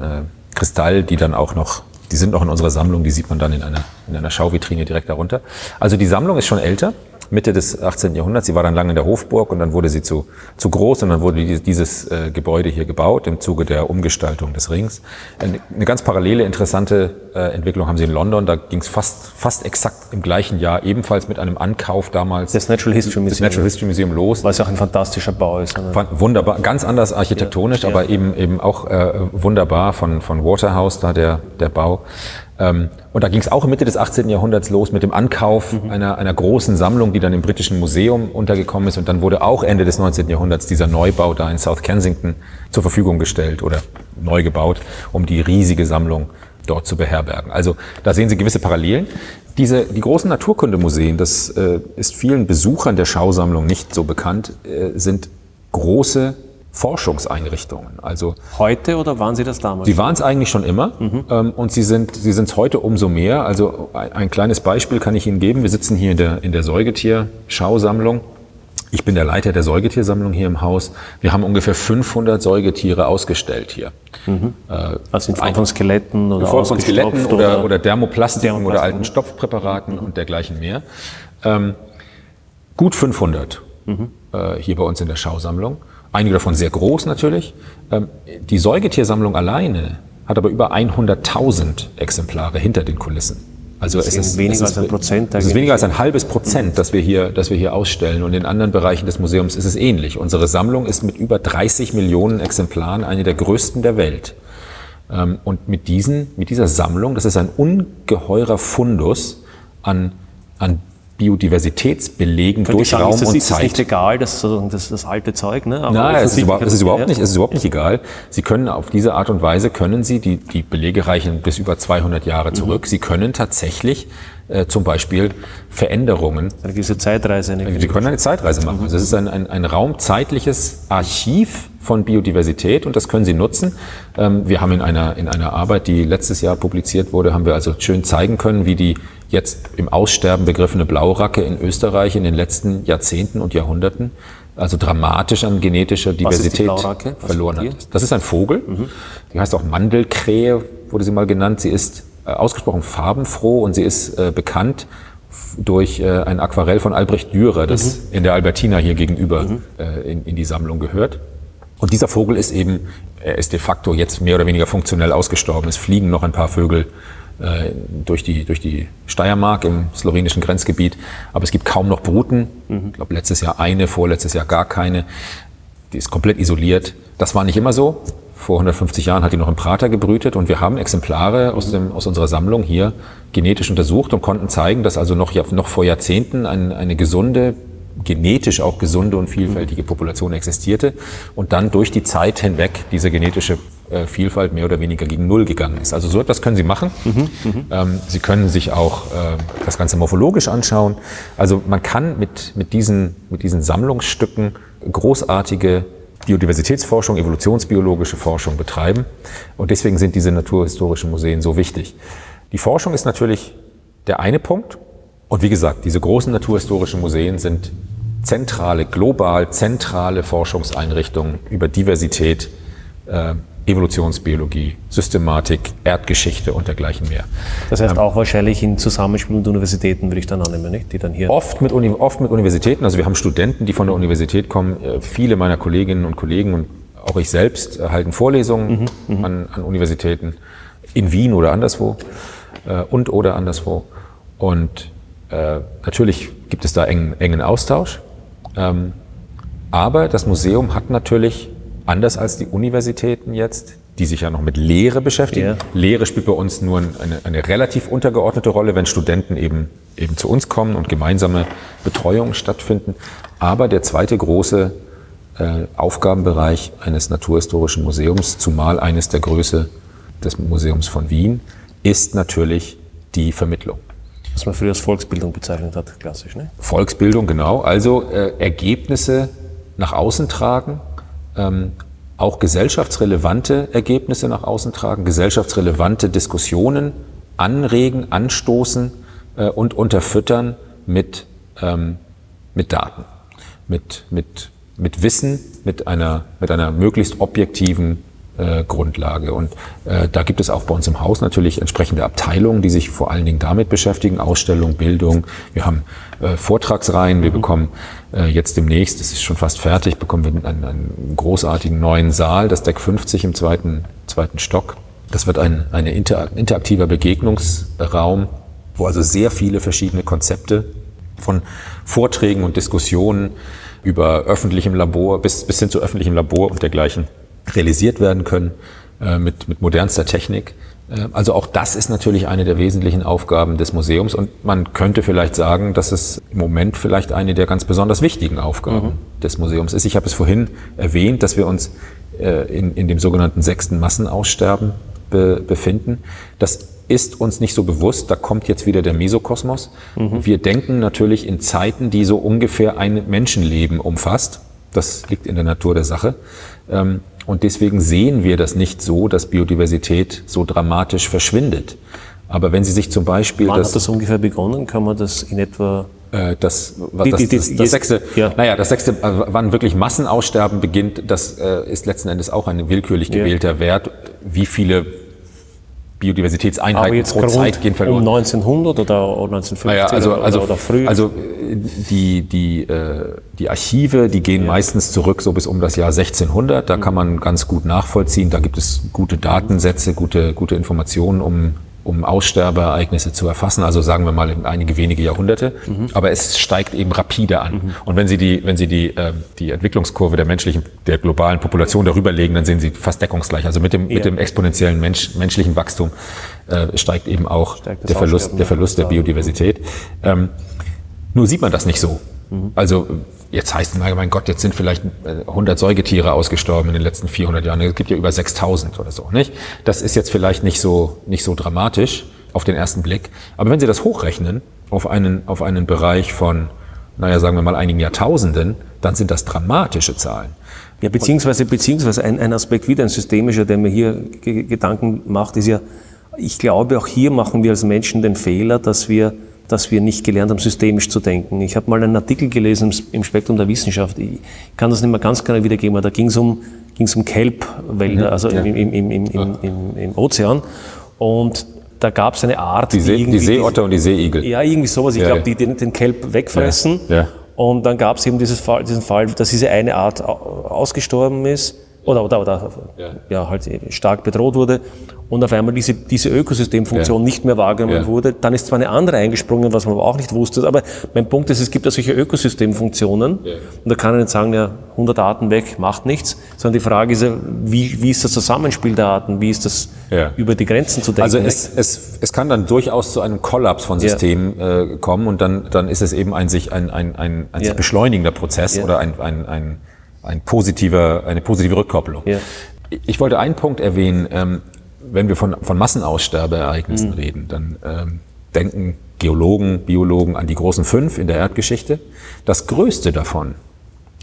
Kristall, die dann auch noch, die sind noch in unserer Sammlung, die sieht man dann in einer, in einer Schauvitrine direkt darunter. Also die Sammlung ist schon älter. Mitte des 18. Jahrhunderts. Sie war dann lange in der Hofburg und dann wurde sie zu, zu groß und dann wurde die- dieses äh, Gebäude hier gebaut im Zuge der Umgestaltung des Rings. Eine, ganz parallele, interessante äh, Entwicklung haben sie in London. Da ging es fast, fast exakt im gleichen Jahr, ebenfalls mit einem Ankauf damals Das Natural History des Museum, Natural History Museum los. was auch ein fantastischer Bau ist. oder? Wunderbar, ganz anders architektonisch, Ja, ja. aber eben eben auch äh, wunderbar von von Waterhouse da der der Bau. Ähm, und da ging es auch Mitte des 18. Jahrhunderts los mit dem Ankauf Mhm. einer einer großen Sammlung, die dann im britischen Museum untergekommen ist und dann wurde auch Ende des 19. Jahrhunderts dieser Neubau da in South Kensington zur Verfügung gestellt oder neu gebaut, um die riesige Sammlung dort zu beherbergen. Also da sehen Sie gewisse Parallelen. Diese, die großen Naturkundemuseen, das äh, ist vielen Besuchern der Schausammlung nicht so bekannt, äh, sind große Forschungseinrichtungen. Also Heute oder waren Sie das damals? Sie waren es eigentlich schon immer ähm, und sie sind sie sind es heute umso mehr. Also ein, ein kleines Beispiel kann ich Ihnen geben. Wir sitzen hier in der in der Säugetier-Schausammlung. Ich bin der Leiter der Säugetiersammlung hier im Haus. Wir haben ungefähr 500 Säugetiere ausgestellt hier. also in Form von Skeletten oder Form von Skeletten ausgestopft oder, oder Dermoplastiken Dermoplastiken. oder alten Stopfpräparaten und dergleichen mehr. Ähm, gut 500 äh, hier bei uns in der Schausammlung. Einige davon sehr groß natürlich. Ähm, die Säugetiersammlung alleine hat aber über 100.000 Exemplare hinter den Kulissen. Also es ist ist weniger es als ein Prozent Es ist weniger als ein halbes Prozent, das wir hier, das wir hier ausstellen. Und in anderen Bereichen des Museums ist es ähnlich. Unsere Sammlung ist mit über 30 Millionen Exemplaren eine der größten der Welt. Ähm, Und mit, diesen, mit dieser Sammlung, das ist ein ungeheurer Fundus an, an Biodiversitätsbelegen Könnte durch sagen, Raum ist das, und ist das Zeit. nicht egal, das, ist das, das alte Zeug, ne? Aber Nein, es ist, überhaupt, es ist überhaupt Ja. nicht, es ist überhaupt nicht egal. Sie können auf diese Art und Weise können Sie, die, die Belege reichen bis über 200 Mhm. Jahre zurück. Sie können tatsächlich äh, zum Beispiel Veränderungen Eine gewisse Zeitreise. Eine Sie können eine Zeitreise machen. Also es ist ein, ein, ein raumzeitliches Archiv von Biodiversität und das können Sie nutzen. Ähm, Wir haben in einer, in einer Arbeit, die letztes Jahr publiziert wurde, haben wir also schön zeigen können, wie die jetzt im Aussterben begriffene Blauracke in Österreich in den letzten Jahrzehnten und Jahrhunderten also dramatisch an genetischer Diversität verloren hat. Das ist ein Vogel. Die heißt auch Mandelkrähe, wurde sie mal genannt. Sie ist äh, ausgesprochen farbenfroh und sie ist äh, bekannt durch äh, ein Aquarell von Albrecht Dürer, das in der Albertina hier gegenüber äh, in, in die Sammlung gehört. Und dieser Vogel ist eben, er ist de facto jetzt mehr oder weniger funktionell ausgestorben. Es fliegen noch ein paar Vögel durch, die, durch die Steiermark im slowenischen Grenzgebiet, aber es gibt kaum noch Bruten. Ich glaube, letztes Jahr eine, vorletztes Jahr gar keine. Die ist komplett isoliert. Das war nicht immer so. Vor 150 Jahren hat die noch im Prater gebrütet und wir haben Exemplare aus, dem, aus unserer Sammlung hier genetisch untersucht und konnten zeigen, dass also noch, noch vor Jahrzehnten ein, eine gesunde, genetisch auch gesunde und vielfältige Population existierte und dann durch die Zeit hinweg diese genetische äh, Vielfalt mehr oder weniger gegen Null gegangen ist. Also so etwas können Sie machen. Ähm, Sie können sich auch äh, das Ganze morphologisch anschauen. Also man kann mit, mit, diesen, mit diesen Sammlungsstücken großartige Biodiversitätsforschung, evolutionsbiologische Forschung betreiben. Und deswegen sind diese naturhistorischen Museen so wichtig. Die Forschung ist natürlich der eine Punkt. Und wie gesagt, diese großen naturhistorischen Museen sind zentrale, global zentrale Forschungseinrichtungen über Diversität, äh, Evolutionsbiologie, Systematik, Erdgeschichte und dergleichen mehr. Das heißt auch wahrscheinlich in Zusammenspiel mit Universitäten, würde ich dann annehmen, nicht? die dann hier. Oft mit, Uni oft mit Universitäten, also wir haben Studenten, die von der Universität kommen. Äh, Viele meiner Kolleginnen und Kollegen und auch ich selbst erhalten Vorlesungen an, an Universitäten in Wien oder anderswo äh, und oder anderswo. Und äh, natürlich gibt es da engen, engen Austausch. Ähm, aber das Museum hat natürlich, anders als die Universitäten jetzt, die sich ja noch mit Lehre beschäftigen. Ja. Lehre spielt bei uns nur eine, eine relativ untergeordnete Rolle, wenn Studenten eben, eben zu uns kommen und gemeinsame Betreuungen stattfinden. Aber der zweite große äh, Aufgabenbereich eines Naturhistorischen Museums, zumal eines der Größe des Museums von Wien, ist natürlich die Vermittlung. Was man früher als Volksbildung bezeichnet hat, klassisch, ne? Volksbildung, genau. Also äh, Ergebnisse nach außen tragen, ähm, auch gesellschaftsrelevante Ergebnisse nach außen tragen, gesellschaftsrelevante Diskussionen anregen, anstoßen äh, und unterfüttern mit, ähm, mit Daten, mit, mit, mit Wissen, mit einer, mit einer möglichst objektiven äh, Grundlage. Und äh, da gibt es auch bei uns im Haus natürlich entsprechende Abteilungen, die sich vor allen Dingen damit beschäftigen, Ausstellung, Bildung. Wir haben äh, Vortragsreihen, wir mhm. bekommen äh, jetzt demnächst, es ist schon fast fertig, bekommen wir einen, einen großartigen neuen Saal, das Deck 50 im zweiten, zweiten Stock. Das wird ein ein interaktiver Begegnungsraum, wo also sehr viele verschiedene Konzepte von Vorträgen und Diskussionen über öffentlichem Labor bis, bis hin zu öffentlichem Labor und dergleichen realisiert werden können äh, mit, mit modernster Technik. Äh, also auch das ist natürlich eine der wesentlichen Aufgaben des Museums und man könnte vielleicht sagen, dass es im Moment vielleicht eine der ganz besonders wichtigen Aufgaben mhm. des Museums ist. Ich habe es vorhin erwähnt, dass wir uns äh, in, in dem sogenannten sechsten Massenaussterben be, befinden. Das ist uns nicht so bewusst, da kommt jetzt wieder der Mesokosmos. Mhm. Wir denken natürlich in Zeiten, die so ungefähr ein Menschenleben umfasst. Das liegt in der Natur der Sache. Ähm, und deswegen sehen wir das nicht so, dass Biodiversität so dramatisch verschwindet. Aber wenn Sie sich zum Beispiel. Wann das, hat das ungefähr begonnen? Kann man das in etwa äh, das, was, das, das, das, sechste, ja. naja, das sechste, äh, wann wirklich Massenaussterben beginnt, das äh, ist letzten Endes auch ein willkürlich gewählter ja. Wert. Wie viele Biodiversitätseinheiten pro Zeit gehen verloren. Um 1900 oder 1950 naja, also, also, oder, früher? Also die, die, äh, die Archive, die gehen ja. meistens zurück so bis um das Jahr 1600. Da mhm. kann man ganz gut nachvollziehen. Da gibt es gute Datensätze, gute, gute Informationen, um um Aussterbeereignisse zu erfassen, also sagen wir mal einige wenige Jahrhunderte. Mhm. Aber es steigt eben rapide an. Mhm. Und wenn Sie die, wenn Sie die, äh, die Entwicklungskurve der menschlichen, der globalen Population darüber legen, dann sehen Sie fast deckungsgleich. Also mit dem, ja. mit dem exponentiellen Mensch, menschlichen Wachstum äh, steigt eben auch steigt der Verlust, der Verlust der Biodiversität. Ähm, nur sieht man das nicht so. Mhm. Also jetzt heißt es, mein Gott, jetzt sind vielleicht 100 äh, Säugetiere ausgestorben in den letzten 400 Jahren. Es gibt ja über 6000 oder so, nicht? Das ist jetzt vielleicht nicht so, nicht so dramatisch auf den ersten Blick. Aber wenn Sie das hochrechnen auf einen, auf einen Bereich von, naja, sagen wir mal einigen Jahrtausenden, dann sind das dramatische Zahlen. Ja, beziehungsweise, beziehungsweise ein, ein Aspekt wieder ein systemischer, der mir hier Gedanken macht, ist ja, ich glaube, auch hier machen wir als Menschen den Fehler, dass wir dass wir nicht gelernt haben, systemisch zu denken. Ich habe mal einen Artikel gelesen im Spektrum der Wissenschaft, ich kann das nicht mehr ganz genau wiedergeben, aber da ging es um, ging's um Kelbwälder, mhm, also ja. im, im, im, im, Ozean. Und da gab es eine Art. Die, See, die Seeotter und die Seeigel. Ja, irgendwie sowas. Ich ja, glaube, die den, den Kelb wegfressen. Ja, ja. Und dann gab es eben Fall, diesen Fall, dass diese eine Art ausgestorben ist oder, oder, oder ja. ja. halt stark bedroht wurde und auf einmal diese, diese Ökosystemfunktion ja. nicht mehr wahrgenommen ja. wurde, dann ist zwar eine andere eingesprungen, was man aber auch nicht wusste, aber mein Punkt ist, es gibt ja solche Ökosystemfunktionen ja. und da kann man nicht sagen, ja, 100 Arten weg, macht nichts, sondern die Frage ist ja, wie, wie ist das Zusammenspiel der Arten, wie ist das über die Grenzen zu denken? Also es, es, es kann dann durchaus zu einem Kollaps von Systemen äh, kommen und dann, dann ist es eben ein sich, ein, ein, ein, ein sich beschleunigender Prozess oder ein, ein, ein, ein positiver, eine positive Rückkopplung. Ich wollte einen Punkt erwähnen, ähm, wenn wir von, von Massenaussterbeereignissen mhm. reden, dann ähm, denken Geologen, Biologen an die großen fünf in der Erdgeschichte. Das größte davon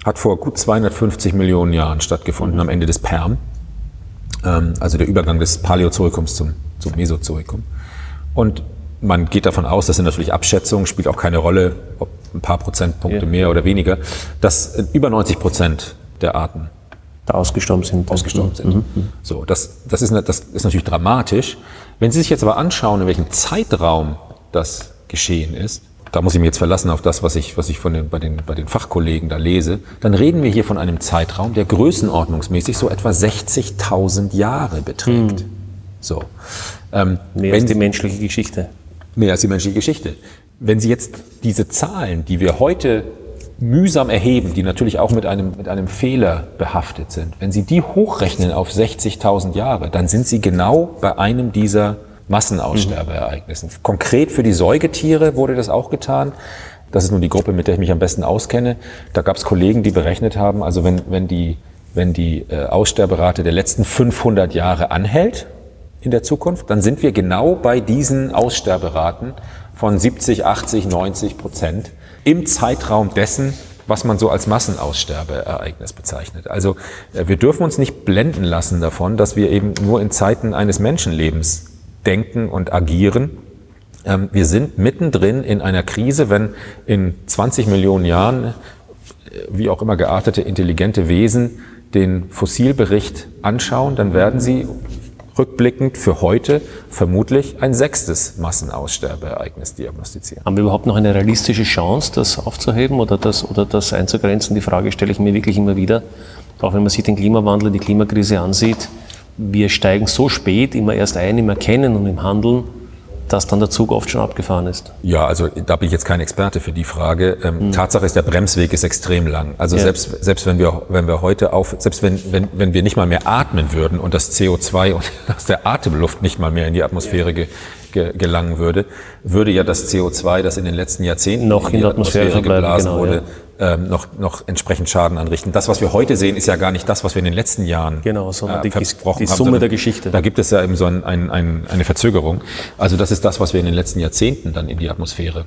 hat vor gut 250 Millionen Jahren stattgefunden, mhm. am Ende des Perm, ähm, also der Übergang des Paläozoikums zum, zum Mesozoikum. Und man geht davon aus, das sind natürlich Abschätzungen, spielt auch keine Rolle, ob ein paar Prozentpunkte ja. mehr oder weniger, dass über 90 Prozent der Arten da ausgestorben sind. Ausgestorben sind. Mhm. So, das, das, ist, das ist natürlich dramatisch. Wenn Sie sich jetzt aber anschauen, in welchem Zeitraum das geschehen ist, da muss ich mich jetzt verlassen auf das, was ich, was ich von den, bei, den, bei den Fachkollegen da lese, dann reden wir hier von einem Zeitraum, der größenordnungsmäßig so etwa 60.000 Jahre beträgt. Mhm. So. Ähm, Mehr als die menschliche Geschichte. Mehr als die menschliche Geschichte. Wenn Sie jetzt diese Zahlen, die wir heute mühsam erheben, die natürlich auch mit einem, mit einem Fehler behaftet sind, wenn Sie die hochrechnen auf 60.000 Jahre, dann sind Sie genau bei einem dieser Massenaussterbeereignissen. Mhm. Konkret für die Säugetiere wurde das auch getan. Das ist nun die Gruppe, mit der ich mich am besten auskenne. Da gab es Kollegen, die berechnet haben, also wenn, wenn die, wenn die äh, Aussterberate der letzten 500 Jahre anhält in der Zukunft, dann sind wir genau bei diesen Aussterberaten von 70, 80, 90 Prozent im Zeitraum dessen, was man so als Massenaussterbeereignis bezeichnet. Also äh, wir dürfen uns nicht blenden lassen davon, dass wir eben nur in Zeiten eines Menschenlebens denken und agieren. Ähm, wir sind mittendrin in einer Krise, wenn in 20 Millionen Jahren, äh, wie auch immer geartete, intelligente Wesen den Fossilbericht anschauen, dann werden sie rückblickend für heute vermutlich ein sechstes Massenaussterbeereignis diagnostizieren. Haben wir überhaupt noch eine realistische Chance, das aufzuheben oder das, oder das einzugrenzen? Die Frage stelle ich mir wirklich immer wieder. Auch wenn man sich den Klimawandel, die Klimakrise ansieht, wir steigen so spät immer erst ein im Erkennen und im Handeln, dass dann der Zug oft schon abgefahren ist? Ja, also da bin ich jetzt kein Experte für die Frage. Ähm, mhm. Tatsache ist, der Bremsweg ist extrem lang. Also ja. selbst, selbst wenn wir, wenn wir heute auf, selbst wenn, wenn, wenn wir nicht mal mehr atmen würden und das CO2 [laughs] aus der Atemluft nicht mal mehr in die Atmosphäre ge, ge, gelangen würde, würde ja das CO2, das in den letzten Jahrzehnten noch in, in die Atmosphäre, Atmosphäre geblasen genau, wurde, ja ähm, noch, noch entsprechend Schaden anrichten. Das, was wir heute sehen, ist ja gar nicht das, was wir in den letzten Jahren genau, sondern äh, die, die Summe haben, der Geschichte. Da gibt es ja eben so ein, ein, ein, eine Verzögerung. Also das ist das, was wir in den letzten Jahrzehnten dann in die Atmosphäre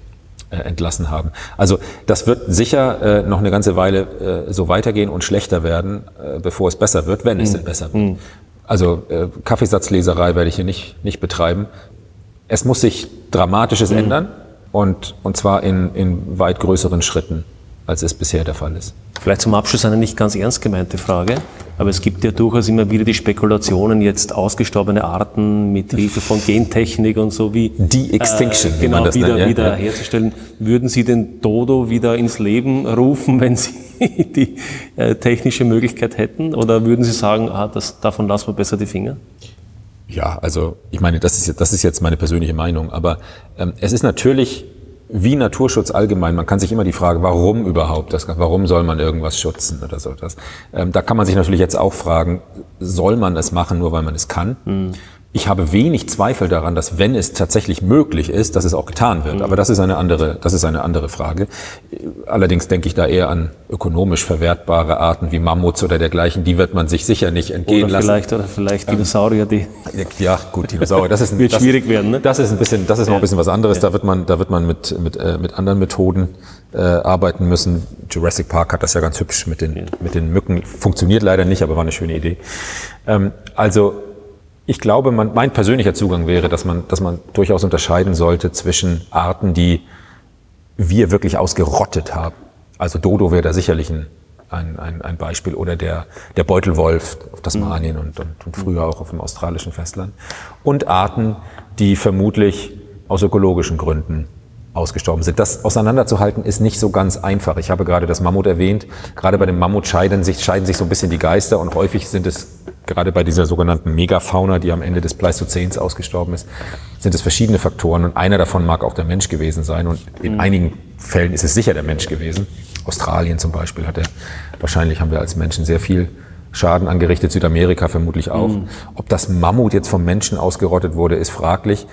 äh, entlassen haben. Also das wird sicher äh, noch eine ganze Weile äh, so weitergehen und schlechter werden, äh, bevor es besser wird, wenn es mhm. denn besser wird. Mhm. Also äh, Kaffeesatzleserei werde ich hier nicht, nicht betreiben. Es muss sich Dramatisches mhm. ändern und, und zwar in, in weit größeren Schritten als es bisher der Fall ist. Vielleicht zum Abschluss eine nicht ganz ernst gemeinte Frage, aber es gibt ja durchaus immer wieder die Spekulationen, jetzt ausgestorbene Arten mit Hilfe von Gentechnik und so wie die Extinction, äh, genau, wieder, nennt, ja? wieder herzustellen. Würden Sie den Dodo wieder ins Leben rufen, wenn Sie [laughs] die äh, technische Möglichkeit hätten, oder würden Sie sagen, ah, das, davon lassen wir besser die Finger? Ja, also ich meine, das ist, das ist jetzt meine persönliche Meinung, aber ähm, es ist natürlich wie Naturschutz allgemein, man kann sich immer die Frage, warum überhaupt das, warum soll man irgendwas schützen oder so das. Ähm, da kann man sich natürlich jetzt auch fragen, soll man es machen, nur weil man es kann? Mhm. Ich habe wenig Zweifel daran, dass wenn es tatsächlich möglich ist, dass es auch getan wird. Mhm. Aber das ist eine andere, das ist eine andere Frage. Allerdings denke ich da eher an ökonomisch verwertbare Arten wie Mammuts oder dergleichen. Die wird man sich sicher nicht entgehen oder lassen. Vielleicht, oder vielleicht Dinosaurier, die. Ja, gut, Dinosaurier. Das ist ein, [laughs] wird das, schwierig werden, ne? Das ist ein bisschen, das ist noch ein bisschen was anderes. Ja. Da wird man, da wird man mit, mit, äh, mit anderen Methoden äh, arbeiten müssen. Jurassic Park hat das ja ganz hübsch mit den, ja. mit den Mücken. Funktioniert leider nicht, aber war eine schöne Idee. Ähm, also, ich glaube, man, mein persönlicher Zugang wäre, dass man, dass man durchaus unterscheiden sollte zwischen Arten, die wir wirklich ausgerottet haben. Also Dodo wäre da sicherlich ein, ein, ein, ein Beispiel oder der, der Beutelwolf auf Tasmanien mhm. und, und, und früher auch auf dem australischen Festland. Und Arten, die vermutlich aus ökologischen Gründen ausgestorben sind. Das auseinanderzuhalten ist nicht so ganz einfach. Ich habe gerade das Mammut erwähnt. Gerade bei dem Mammut scheiden sich, scheiden sich so ein bisschen die Geister und häufig sind es gerade bei dieser sogenannten Megafauna, die am Ende des Pleistozäns ausgestorben ist, sind es verschiedene Faktoren und einer davon mag auch der Mensch gewesen sein und in mhm. einigen Fällen ist es sicher der Mensch gewesen. Australien zum Beispiel hat er, wahrscheinlich haben wir als Menschen sehr viel Schaden angerichtet, Südamerika vermutlich auch. Mhm. Ob das Mammut jetzt vom Menschen ausgerottet wurde, ist fraglich.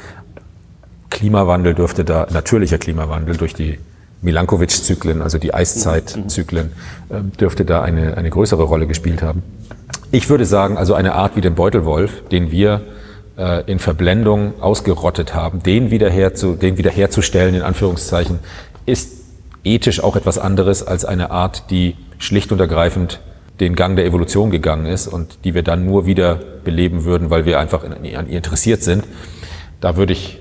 Klimawandel dürfte da, natürlicher Klimawandel durch die Milankovic-Zyklen, also die Eiszeit-Zyklen, ähm, dürfte da eine, eine größere Rolle gespielt haben. Ich würde sagen, also eine Art wie den Beutelwolf, den wir äh, in Verblendung ausgerottet haben, den, wiederher zu, den wiederherzustellen, in Anführungszeichen, ist ethisch auch etwas anderes als eine Art, die schlicht und ergreifend den Gang der Evolution gegangen ist und die wir dann nur wieder beleben würden, weil wir einfach an ihr interessiert sind. Da würde ich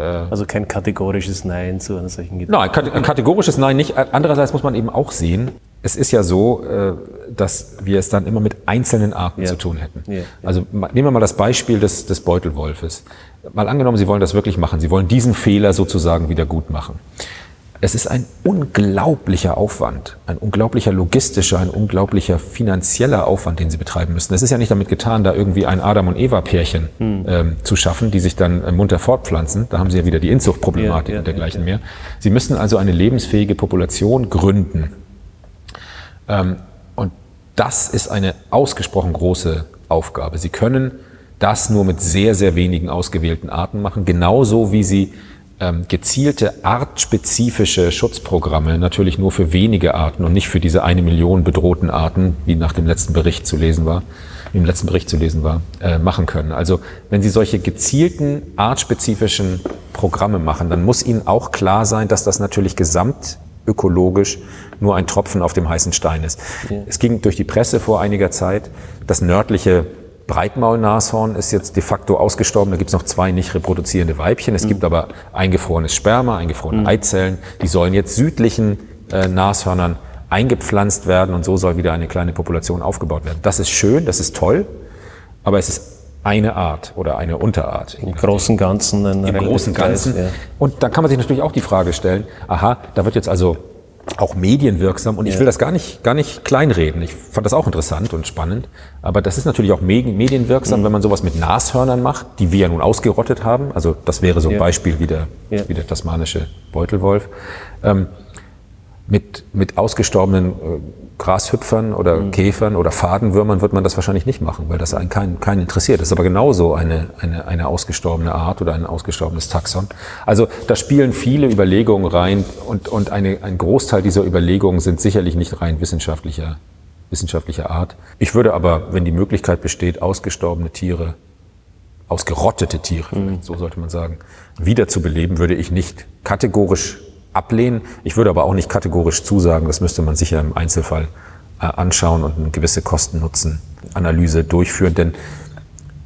also kein kategorisches Nein zu einer solchen Gedanken. Nein, ein kategorisches Nein nicht. Andererseits muss man eben auch sehen, es ist ja so, äh, dass wir es dann immer mit einzelnen Arten ja. zu tun hätten. Ja, ja. Also nehmen wir mal das Beispiel des, des Beutelwolfes. Mal angenommen, Sie wollen das wirklich machen. Sie wollen diesen Fehler sozusagen wieder gut machen. Es ist ein unglaublicher Aufwand, ein unglaublicher logistischer, ein unglaublicher finanzieller Aufwand, den sie betreiben müssen. Es ist ja nicht damit getan, da irgendwie ein Adam- und Eva-Pärchen hm. ähm, zu schaffen, die sich dann äh, munter fortpflanzen. Da haben sie ja wieder die Inzuchtproblematik ja, ja, und dergleichen ja, mehr. Sie müssen also eine lebensfähige Population gründen. Ähm, und das ist eine ausgesprochen große Aufgabe. Sie können das nur mit sehr, sehr wenigen ausgewählten Arten machen, genauso wie sie ähm, gezielte artspezifische Schutzprogramme natürlich nur für wenige Arten und nicht für diese eine Million bedrohten Arten, wie nach dem letzten Bericht zu lesen war, im letzten Bericht zu lesen war, äh, machen können. Also wenn Sie solche gezielten artspezifischen Programme machen, dann muss Ihnen auch klar sein, dass das natürlich gesamtökologisch nur ein Tropfen auf dem heißen Stein ist. Ja. Es ging durch die Presse vor einiger Zeit, das nördliche Breitmaulnashorn ist jetzt de facto ausgestorben. Da gibt es noch zwei nicht reproduzierende Weibchen. Es mhm. gibt aber eingefrorenes Sperma, eingefrorene mhm. Eizellen. Die sollen jetzt südlichen äh, Nashörnern eingepflanzt werden und so soll wieder eine kleine Population aufgebaut werden. Das ist schön, das ist toll, aber es ist eine Art oder eine Unterart. Im großen Ganzen. Im großen Ganzen. Ja. Und da kann man sich natürlich auch die Frage stellen, aha, da wird jetzt also auch medienwirksam und ich will das gar nicht, gar nicht kleinreden. Ich fand das auch interessant und spannend. Aber das ist natürlich auch medienwirksam, mhm. wenn man sowas mit Nashörnern macht, die wir ja nun ausgerottet haben. Also das wäre so ein ja. Beispiel wie der, ja. wie der tasmanische Beutelwolf. Ähm, mit, mit ausgestorbenen äh, Grashüpfern oder mhm. Käfern oder Fadenwürmern wird man das wahrscheinlich nicht machen, weil das einen keinen kein interessiert. Das ist aber genauso eine, eine, eine ausgestorbene Art oder ein ausgestorbenes Taxon. Also da spielen viele Überlegungen rein und, und eine, ein Großteil dieser Überlegungen sind sicherlich nicht rein wissenschaftlicher, wissenschaftlicher Art. Ich würde aber, wenn die Möglichkeit besteht, ausgestorbene Tiere, ausgerottete Tiere, mhm. so sollte man sagen, wiederzubeleben, würde ich nicht kategorisch ablehnen. Ich würde aber auch nicht kategorisch zusagen, das müsste man sicher im Einzelfall äh, anschauen und eine gewisse Kosten-Nutzen-Analyse durchführen. Denn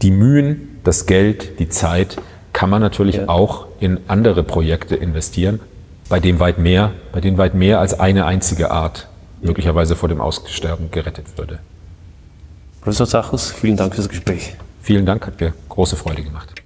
die Mühen, das Geld, die Zeit kann man natürlich ja. auch in andere Projekte investieren, bei dem weit mehr, bei denen weit mehr als eine einzige Art möglicherweise vor dem Aussterben gerettet würde. Professor Zachus, vielen Dank fürs Gespräch. Vielen Dank, hat mir große Freude gemacht.